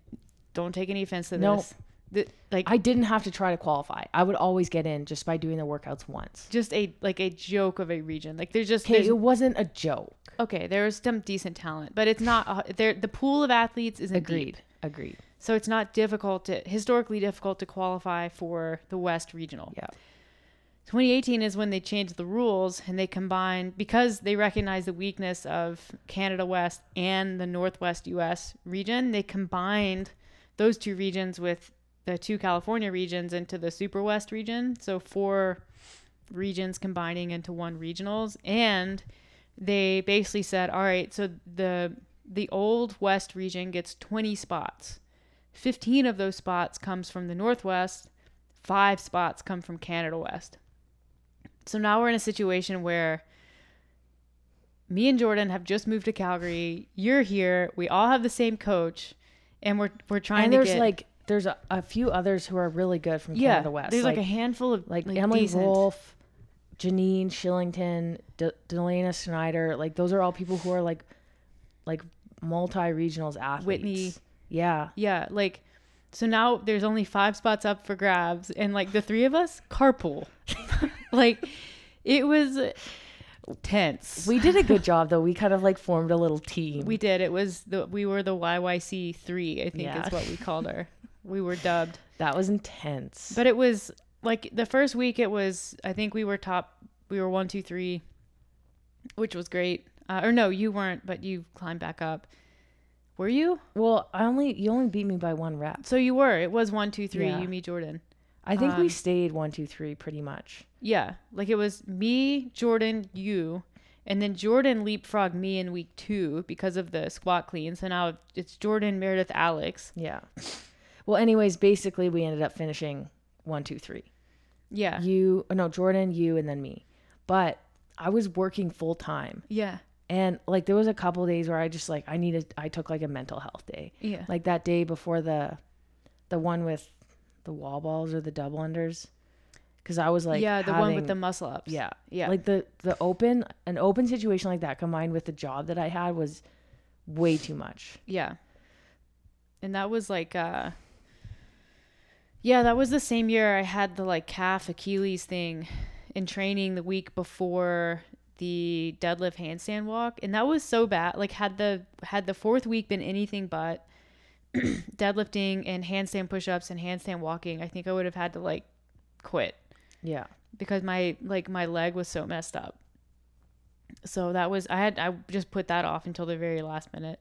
don't take any offense to Nope. this, the, like I didn't have to try to qualify. I would always get in just by doing the workouts once. just a like a joke of a region. Like there's just Okay, there's it wasn't a joke. okay, there's some decent talent, but it's not. Uh, there, the pool of athletes isn't deep. Agreed. Agreed. So it's not difficult to historically difficult to qualify for the West Regional. Yeah. 2018 is when they changed the rules and they combined because they recognize the weakness of Canada West and the Northwest US region, they combined those two regions with the two California regions into the Super West region. So four regions combining into one regionals and they basically said, "All right, so the the old West region gets 20 spots. 15 of those spots comes from the Northwest, 5 spots come from Canada West." So now we're in a situation where me and Jordan have just moved to Calgary. You're here. We all have the same coach, and we're we're trying and to there's get like there's a, a few others who are really good from yeah. Canada West. There's like, a handful of like, like Emily decent- Wolf, Janine Shillington, De- Delana Snyder. Like those are all people who are like like multi regionals athletes. Whitney. Yeah. Yeah, like so now there's only five spots up for grabs, and like the three of us carpool. like it was tense. We did a good job though. We kind of like formed a little team. We did. It was the we were the YYC three. I think Yeah. is what we called her. We were dubbed, that was intense. but it was like the first week. It was I think we were top. We were one, two, three, which was great. Uh, or no, you weren't, but you climbed back up. Were you? well, I only you only beat me by one rep. So you were. It was one, two, three. Yeah. You, me, Jordan. I think Um, we stayed one, two, three pretty much. Yeah, like it was me, Jordan, you, and then Jordan leapfrogged me in week two because of the squat clean. So now it's Jordan, Meredith, Alex. Yeah. Well, anyways, basically we ended up finishing one, two, three. Yeah, You, uh, no, Jordan, you, and then me. But I was working full time, yeah, and like there was a couple days where I just like I needed. I took like a mental health day, yeah. like that day before the, the one with, the wall balls or the double unders, because I was like yeah, the one with the muscle ups. yeah yeah, like the the open an open situation like that combined with the job that I had was way too much. yeah. And that was like, uh, yeah, that was the same year I had the like calf Achilles thing in training the week before the deadlift handstand walk and that was so bad like had the had the fourth week been anything but deadlifting and handstand push-ups and handstand walking i think i would have had to like quit. Yeah. because my like my leg was so messed up. So that was i had i just put that off until the very last minute.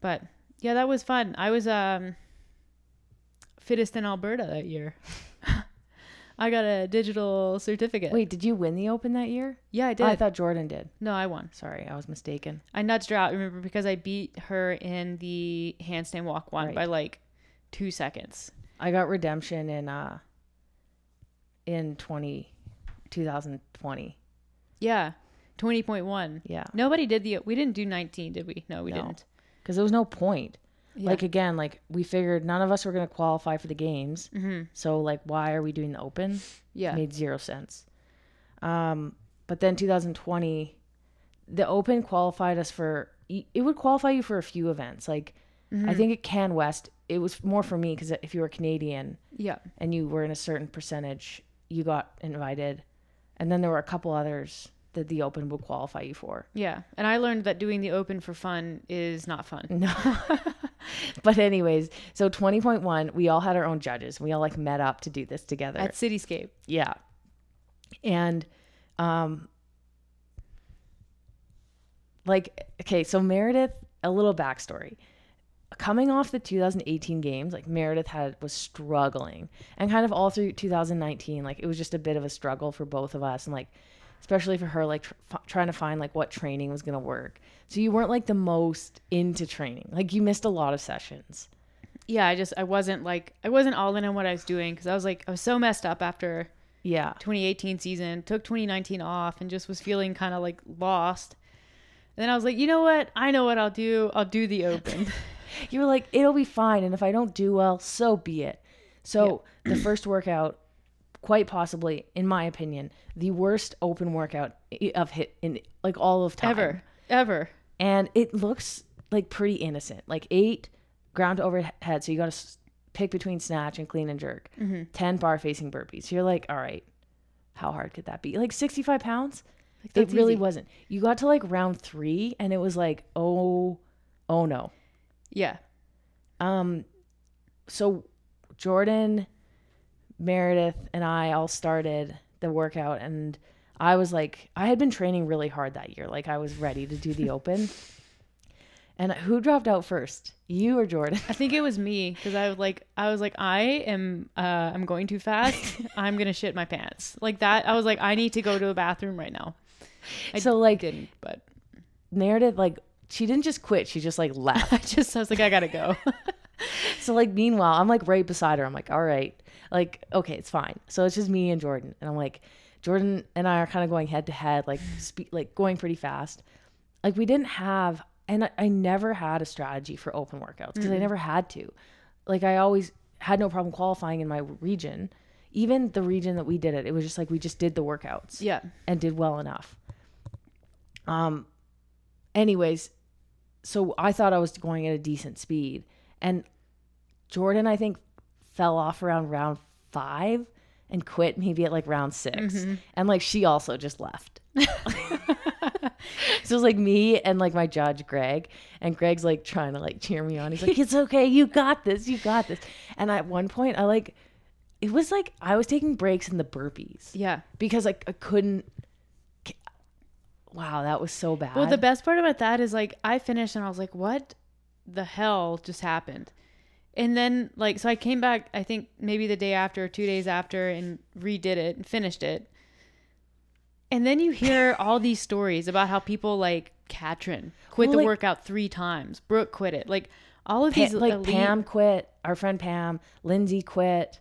But yeah that was fun. I was um fittest in alberta that year i got a digital certificate Wait, did you win the open that year? yeah i did I thought Jordan did. no i won Sorry, I was mistaken. i nudged her out remember because i beat her in the handstand walk one Right. by like two seconds I got redemption in uh in 20 2020. yeah 20.1 Yeah. nobody did the we didn't do 19 did we no we No. didn't Cuz there was no point. Yeah. Like again, like we figured none of us were going to qualify for the games. mm-hmm. So like why are we doing the open? yeah Made zero sense. Um but then 2020 the open qualified us for it would qualify you for a few events. Like Mm-hmm. I think at Can West it was more for me cuz if you were Canadian yeah and you were in a certain percentage, you got invited. And then there were a couple others that the open would qualify you for. Yeah, and I learned that doing the open for fun is not fun. No. but anyways, so 20.1, we all had our own judges. We all like met up to do this together. At Cityscape. yeah. And um like okay, so Meredith, a little backstory. Coming off the 2018 games, like Meredith had was struggling, and kind of all through 2019, like it was just a bit of a struggle for both of us, and like especially for her, like tr- f- trying to find like what training was gonna work. So you weren't like the most into training, like you missed a lot of sessions. Yeah, I just I wasn't like I wasn't all in on what I was doing because I was like I was so messed up after Yeah, 2018 season, took 2019 off, and just was feeling kind of like lost. And then I was like, you know what? I know what I'll do. I'll do the open. you were like, it'll be fine, and if I don't do well, so be it. So the first workout, quite possibly, in my opinion, the worst open workout of hit in like all of time ever, ever. and it looks like pretty innocent. Like eight ground overhead, so you got to pick between snatch and clean and jerk. Ten bar facing burpees. So you're like, all right, how hard could that be? Like 65 pounds. Like, It really easy. wasn't. You got to like round three, and it was like, oh, oh no. Yeah, Um, so Jordan, Meredith, and I all started the workout, and I was like, I had been training really hard that year. Like I was ready to do the open. And who dropped out first? You or Jordan? I think it was me because I was like I was like I am uh I'm going too fast. I'm gonna shit my pants like that. I was like I need to go to a bathroom right now. I so like didn't, but Meredith, like she didn't just quit; she just like left. I just I was like I gotta go. so like meanwhile, I'm like right beside her. I'm like, all right, like okay, it's fine. So it's just me and Jordan, and I'm like, Jordan and I are kind of going head to head, like spe- like going pretty fast. Like we didn't have, and I, I never had a strategy for open workouts because I never had to. Like I always had no problem qualifying in my region, even the region that we did it. It was just like we just did the workouts Yeah. and did well enough. Um, anyways, so I thought I was going at a decent speed, and Jordan, I think, fell off around round five and quit maybe at like round 6 mm-hmm. and like she also just left. so it was like me and like my judge Greg, and Greg's like trying to like cheer me on. He's like, "It's okay, you got this, you got this." And at one point, I like, it was like I was taking breaks in the burpees Yeah. because like I couldn't. Wow, that was so bad. Well, the best part about that is like I finished and I was like, what the hell just happened? And then like so I came back I think maybe the day after 2 days after and redid it and finished it. And then you hear all these stories about how people like Katrin quit Well, the like- workout 3 times. Brooke quit it. Like all of Pa- these like elite- Pam quit. Our friend Pam, Lindsay quit.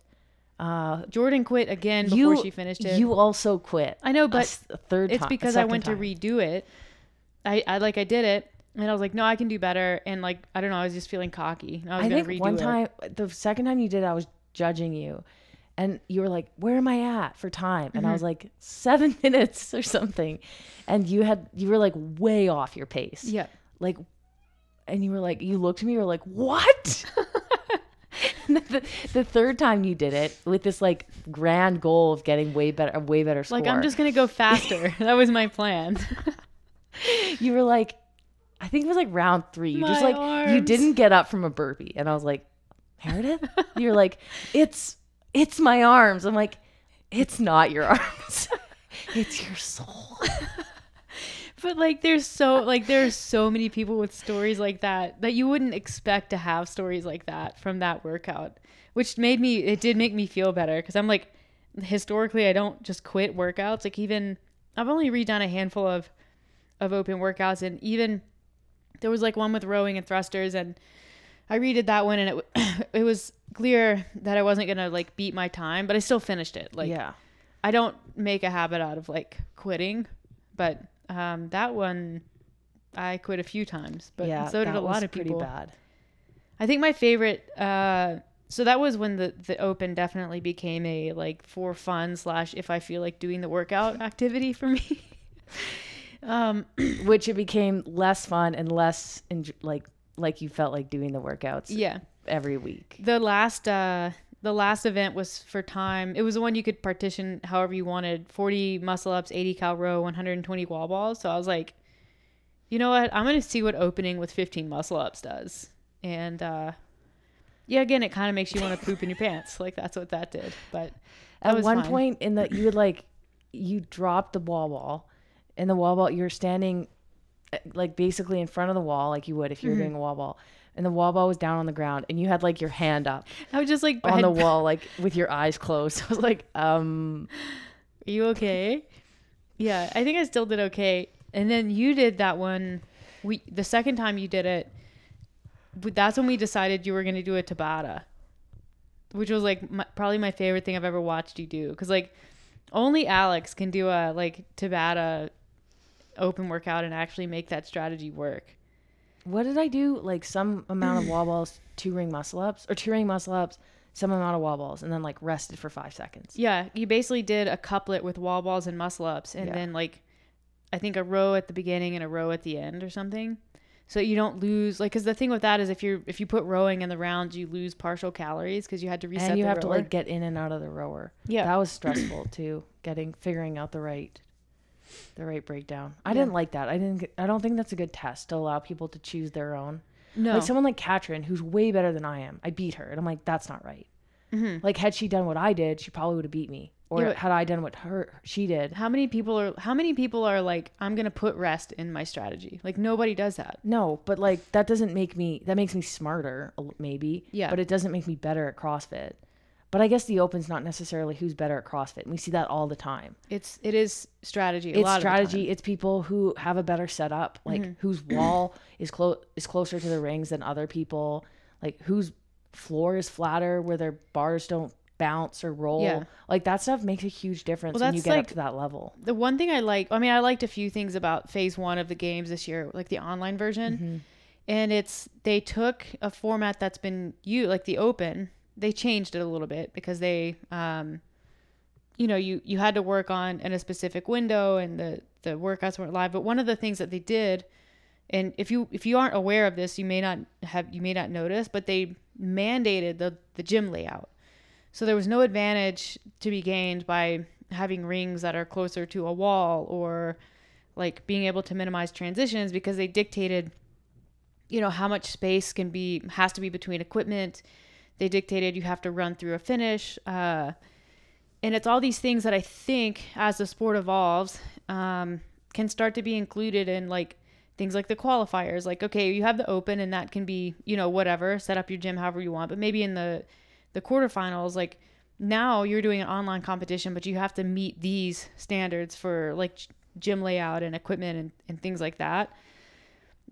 Uh, Jordan quit again before you she finished it. You also quit. I know, a but third. it's because I went time. to redo it. I, I like I did it and I was like, no, I can do better. And like I don't know, I was just feeling cocky. I was I think one it. time, the second time you did, I was judging you, and you were like, "Where am I at for time?" And I Mm-hmm. was like, seven minutes or something, and you had you were like way off your pace. Yeah. like and you were like you looked at me you were like what And the, the third time you did it with this like grand goal of getting way better a way better score Like I'm just gonna go faster. that was my plan. you were like i think it was like round three. You just My like you didn't get up from a burpee. And i was like meredith? You're like it's it's my arms. I'm like it's not your arms. It's your soul. But like there's so like there's so many people with stories like that that you wouldn't expect to have stories like that from that workout. Which made me it did make me feel better because I'm like historically I don't just quit workouts. Like even I've only redone a handful of of open workouts. And even there was like one with rowing and thrusters and I redid that one and it w- it was clear that I wasn't gonna like beat my time, but I still finished it. Like yeah I don't make a habit out of like quitting, but um, that one I quit a few times, but yeah so did a lot of pretty people. bad I think my favorite. Uh, so that was when the the open definitely became a like for fun slash if I feel like doing the workout activity for me. um, which it became less fun and less enj- like like you felt like doing the workouts yeah, every week. the last uh the last event was for time. It was the one you could partition however you wanted. 40 muscle ups, 80 cal row, 120 wall balls. So I was like, you know what? I'm going to see what opening with 15 muscle ups does. And uh yeah, again, it kind of makes you want to poop in your pants. Like that's what that did. But that At one fine. point in the you would like you dropped the wall ball, and the wall ball you're standing uh, like basically in front of the wall like you would if you were Mm-hmm. doing a wall ball, and the wall ball was down on the ground, and you had like your hand up I was just like, on the wall like with your eyes closed. I was like, um, Are you okay? yeah, I think I still did okay. And then you did that one. We the second time you did it, that's when we decided you were going to do a Tabata, which was like my, probably my favorite thing I've ever watched you do. Because like only Alex can do a like Tabata open workout and actually make that strategy work. what did I do? Like some amount of wall balls, two ring muscle ups, or two ring muscle ups, some amount of wall balls, and then like rested for five seconds. Yeah, you basically did a couplet with wall balls and muscle ups, and Yeah. then like I think a row at the beginning and a row at the end or something. So you don't lose like because the thing with that is if you're if you put rowing in the rounds, you lose partial calories because you had to reset. and you have to like get in and out of the rower. Yeah. that was stressful too. Getting figuring out the right, the right breakdown. I Yeah. didn't like that. I didn't. I don't think that's a good test to allow people to choose their own. no. Like someone like Katrin, who's way better than I am. I beat her, and I'm like, that's not right. Mhm. Like had she done what I did, she probably would have beat me. Or Yeah, had I done what her she did, how many people are how many people are like I'm gonna put rest in my strategy? Like nobody does that. no. But like that doesn't make me. That makes me smarter, maybe. Yeah. But it doesn't make me better at CrossFit. But I guess the Open's not necessarily who's better at CrossFit, and we see that all the time. It's it is strategy. A it's lot strategy. It's people who have a better setup, like Mm-hmm. whose wall is close is closer to the rings than other people, like whose floor is flatter where their bars don't bounce or roll. Yeah. Like that stuff makes a huge difference Well, when you get like- up to that level. the one thing I like, I mean, I liked a few things about phase one of the games this year, like the online version. Mm-hmm. And it's, they took a format that's been you like the open, they changed it a little bit because they, um, you know, you, you had to work on in a specific window and the, the workouts weren't live. But one of the things that they did, and if you, if you aren't aware of this, you may not have, you may not notice, but they mandated the, the gym layout. So there was no advantage to be gained by having rings that are closer to a wall or like being able to minimize transitions because they dictated you know how much space can be has to be between equipment they dictated you have to run through a finish uh, and it's all these things that i think as the sport evolves um, can start to be included in like things like the qualifiers like okay you have the open and that can be you know whatever set up your gym however you want but maybe in the the quarterfinals like now you're doing an online competition but you have to meet these standards for like gym layout and equipment and, and things like that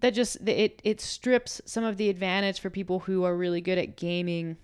that just it it strips some of the advantage for people who are really good at gaming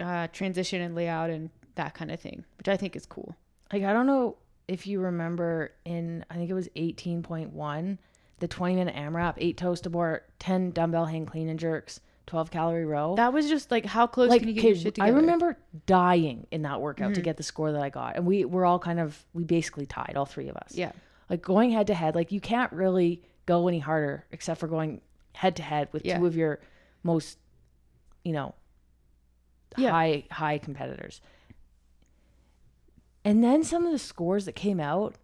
uh, transition and layout and that kind of thing which i think is cool Like I don't know if you remember in I think it was 18.1, the 20 minute AMRAP, eight toes to bar, 10 dumbbell hang clean and jerks, 12 calorie row. that was just like how close like can you get your shit I remember dying in that workout to Mhm. get the score that I got, and we were all kind of we basically tied, all three of us. yeah Like going head to head, like you can't really go any harder except for going head to head with Yeah. two of your most, you know, Yeah. high high competitors. And then some of the scores that came out,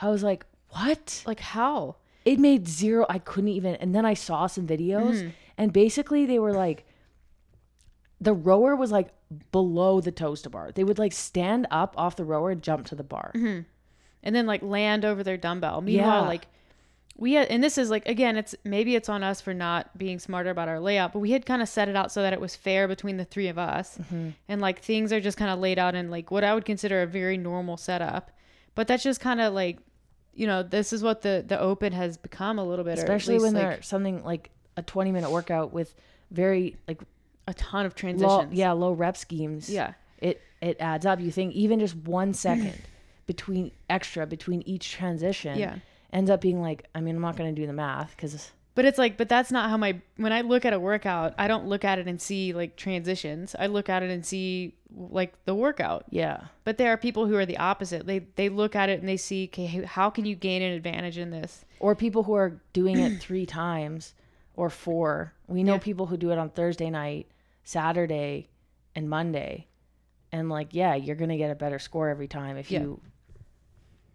I was like, "What?" like how It made zero. I couldn't even. And then I saw some videos, Mhm. and basically they were like, the rower was like below the toes to bar. They would like stand up off the rower and jump to the bar. and then like land over their dumbbell. Meanwhile, Yeah. like we had, and this is like again, it's maybe it's on us for not being smarter about our layout, but we had kind of set it out so that it was fair between the three of us, mm-hmm. and like things are just kind of laid out in like what I would consider a very normal setup. But that's just kind of like, you know, this is what the the open has become a little bit, Especially when like, they're something like a 20 minute workout with very like a ton of low, transitions. yeah, low rep schemes. yeah, It it adds up. You think even just one second between extra between each transition yeah. Ends up being like, I mean, I'm not going to do the math because But it's like, but that's not how my when I look at a workout, I don't look at it and see like transitions. I look at it and see like the workout. yeah. But there are people who are the opposite. They they look at it and they see, okay, how can you gain an advantage in this? or people who are doing it three times or four. We know Yeah. people who do it on Thursday night, Saturday, and Monday. And like, yeah, you're going to get a better score every time if Yeah. you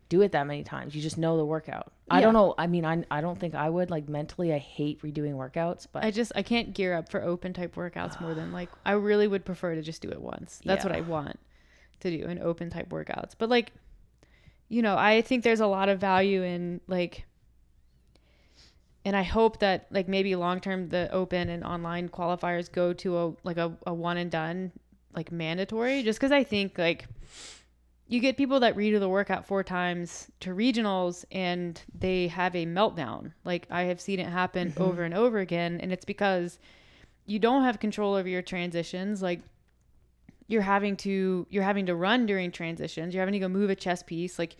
do it that many times. You just know the workout. I Yeah. don't know. I mean, I, I don't think I would. Like, mentally, I hate redoing workouts, but I just I can't gear up for open type workouts more than like I really would prefer to just do it once. That's what I want to do in open type workouts. But like you know, I think there's a lot of value in like and I hope that like maybe long term the open and online qualifiers go to a like a, a one and done like mandatory just because I think like you get people that redo the workout four times to regionals and they have a meltdown. Like I have seen it happen Mm-hmm. over and over again. And it's because you don't have control over your transitions. Like you're having to you're having to run during transitions. You're having to go move a chess piece. Like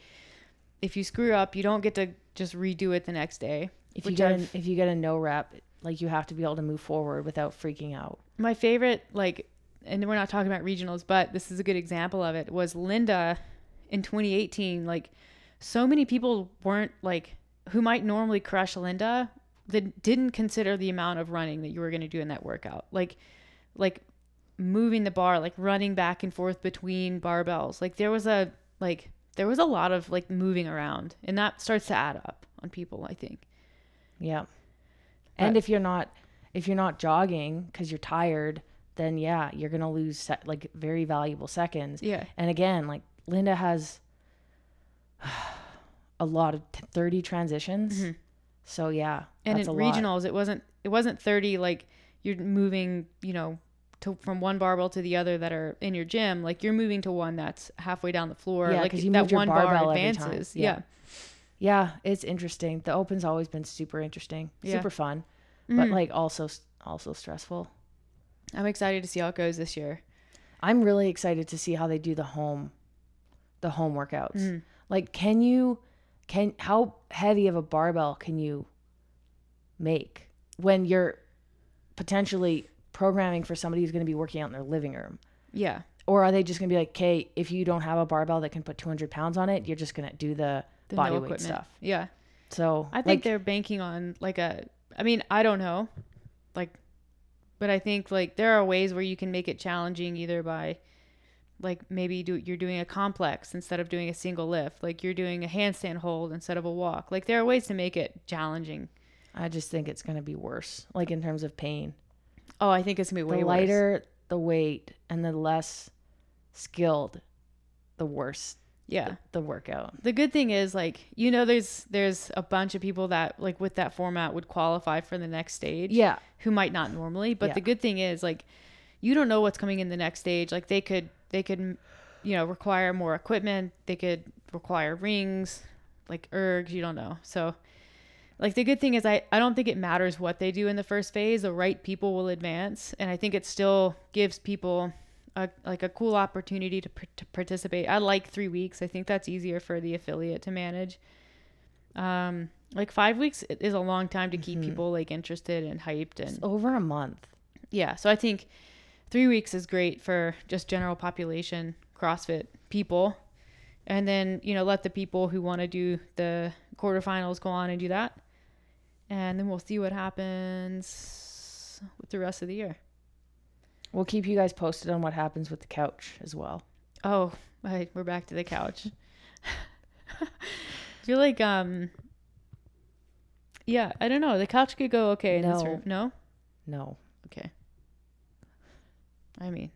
if you screw up, you don't get to just redo it the next day. if you get I've- if you get a no rep, like you have to be able to move forward without freaking out. my favorite like and we're not talking about regionals but this is a good example of it was linda in 2018 like so many people weren't like who might normally crush linda that didn't consider the amount of running that you were going to do in that workout. Like like moving the bar like running back and forth between barbells. Like there was a like there was a lot of like moving around and that starts to add up on people i think. Yeah. And if you're not if you're not jogging because you're tired, then yeah, you're gonna lose se- like very valuable seconds. yeah And again, like Linda has a lot of t- thirty transitions. Mhm. So yeah, and that's in a lot. regionals it wasn't it wasn't 30 like you're moving you know to from one barbell to the other that are in your gym like you're moving to one that's halfway down the floor Yeah, like you that one bar advances Yeah. yeah, Yeah, it's interesting. The Open's always been super interesting, Yeah. super fun, but Mhm. like also also stressful. I'm excited to see how it goes this year I'm really excited to see how they do the home, the home workouts. Mm. Like, can you, can how heavy of a barbell can you make when you're potentially programming for somebody who's going to be working out in their living room? Yeah. Or are they just going to be like, okay, if you don't have a barbell that can put 200 pounds on it, you're just going to do the, The body no weight equipment. stuff. Yeah. So I think like, they're banking on like a I mean, I don't know. But I think like there are ways where you can make it challenging either by like maybe do you're doing a complex instead of doing a single lift. Like you're doing a handstand hold instead of a walk. Like there are ways to make it challenging. I just think it's going to be worse, like in terms of pain. Oh, I think it's gonna be way the worse. lighter the weight and the less skilled, the worse Yeah. the workout. The good thing is like you know there's there's a bunch of people that like with that format would qualify for the next stage. Yeah. who might not normally. But Yeah. the good thing is like you don't know what's coming in the next stage. Like they could they could you know require more equipment. They could require rings, like ergs. You don't know. So like the good thing is I I don't think it matters what they do in the first phase. The right people will advance, and I think it still gives people. A, like a cool opportunity to, par- to participate. I like three weeks. I think that's easier for the affiliate to manage. Um, like five weeks is a long time to keep Mhm. people like interested and hyped and It's over a month. yeah, so I think three weeks is great for just general population CrossFit people. And then, you know, let the people who want to do the quarterfinals go on and do that. And then we'll see what happens with the rest of the year. We'll keep you guys posted on what happens with the couch as well. Oh, right, we're back to the couch. I feel like um yeah, I don't know. The couch could go okay in this No. room. No? No. Okay. I mean,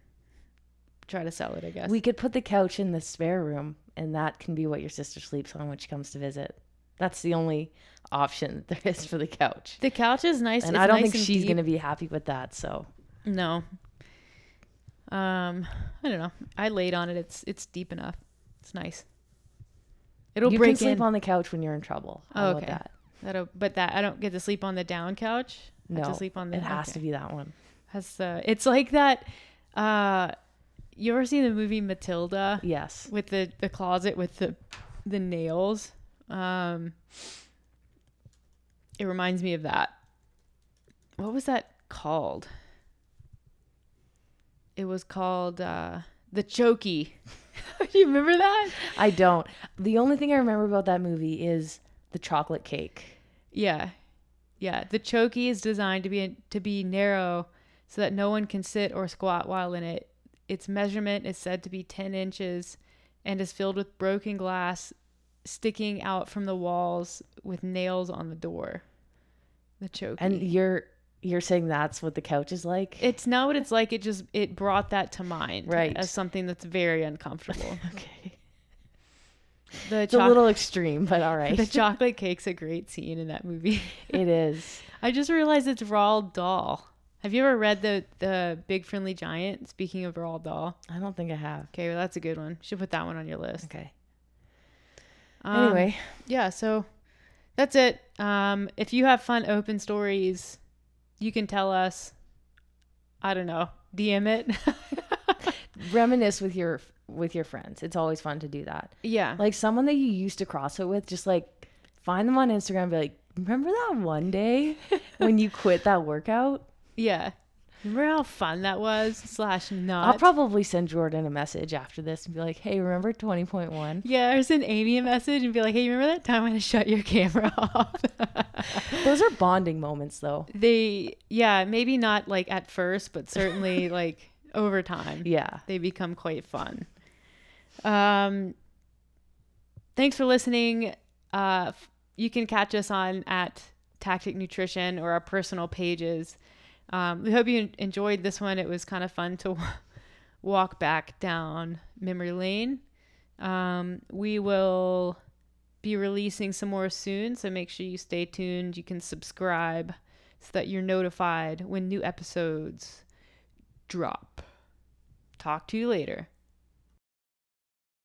try to sell it, I guess. We could put the couch in the spare room and that can be what your sister sleeps on when she comes to visit. That's the only option there is for the couch. The couch is nice. And it's I don't nice think she's deep. to be happy with that. So, No. Um, I don't know. I laid on it. It's it's deep enough. It's nice. It'll you break can sleep in. on the couch when you're in trouble. How Oh, okay. that? That'll, but that I don't get to sleep on the down couch. I No, to sleep on the. It has okay. to be that one. Has uh, it's like that. Uh, you ever seen the movie Matilda Yes. with the the closet with the the nails? Um, it reminds me of that. What was that called? It was called uh, the Chokey. you remember that? I don't. The only thing I remember about that movie is the chocolate cake. Yeah, yeah. The chokey is designed to be to be narrow, so that no one can sit or squat while in it. Its measurement is said to be ten inches, and is filled with broken glass, sticking out from the walls with nails on the door. The chokey. And you're you're saying that's what the couch is like? it's not what it's like. It just it brought that to mind, Right. As something that's very uncomfortable. okay. The It's a little extreme, but all right. the chocolate cake's a great scene in that movie. it is. I just realized it's Roald Dahl. Have you ever read the the Big Friendly Giant? Speaking of Roald Dahl, I don't think I have. okay, well that's a good one. Should put that one on your list. Okay. Um, anyway, yeah. So that's it. Um, if you have fun open stories, you can tell us. I don't know. DM it. reminisce with your with your friends. It's always fun to do that. yeah. Like someone that you used to CrossFit with, just like find them on Instagram. And be like, remember that one day when you quit that workout? Yeah. Remember how fun that was? Slash not. I'll probably send Jordan a message after this and be like, hey, remember twenty point one? yeah, or send Amy a message and be like, "Hey, remember that time when I shut your camera off?" Those are bonding moments, though. they yeah maybe not like at first but certainly like over time Yeah. they become quite fun um thanks for listening uh you can catch us on at tactic nutrition or our personal pages um, we hope you enjoyed this one. It was kind of fun to walk back down memory lane. Um, we will be releasing some more soon so make sure you stay tuned. You can subscribe so that you're notified when new episodes drop. Talk to you later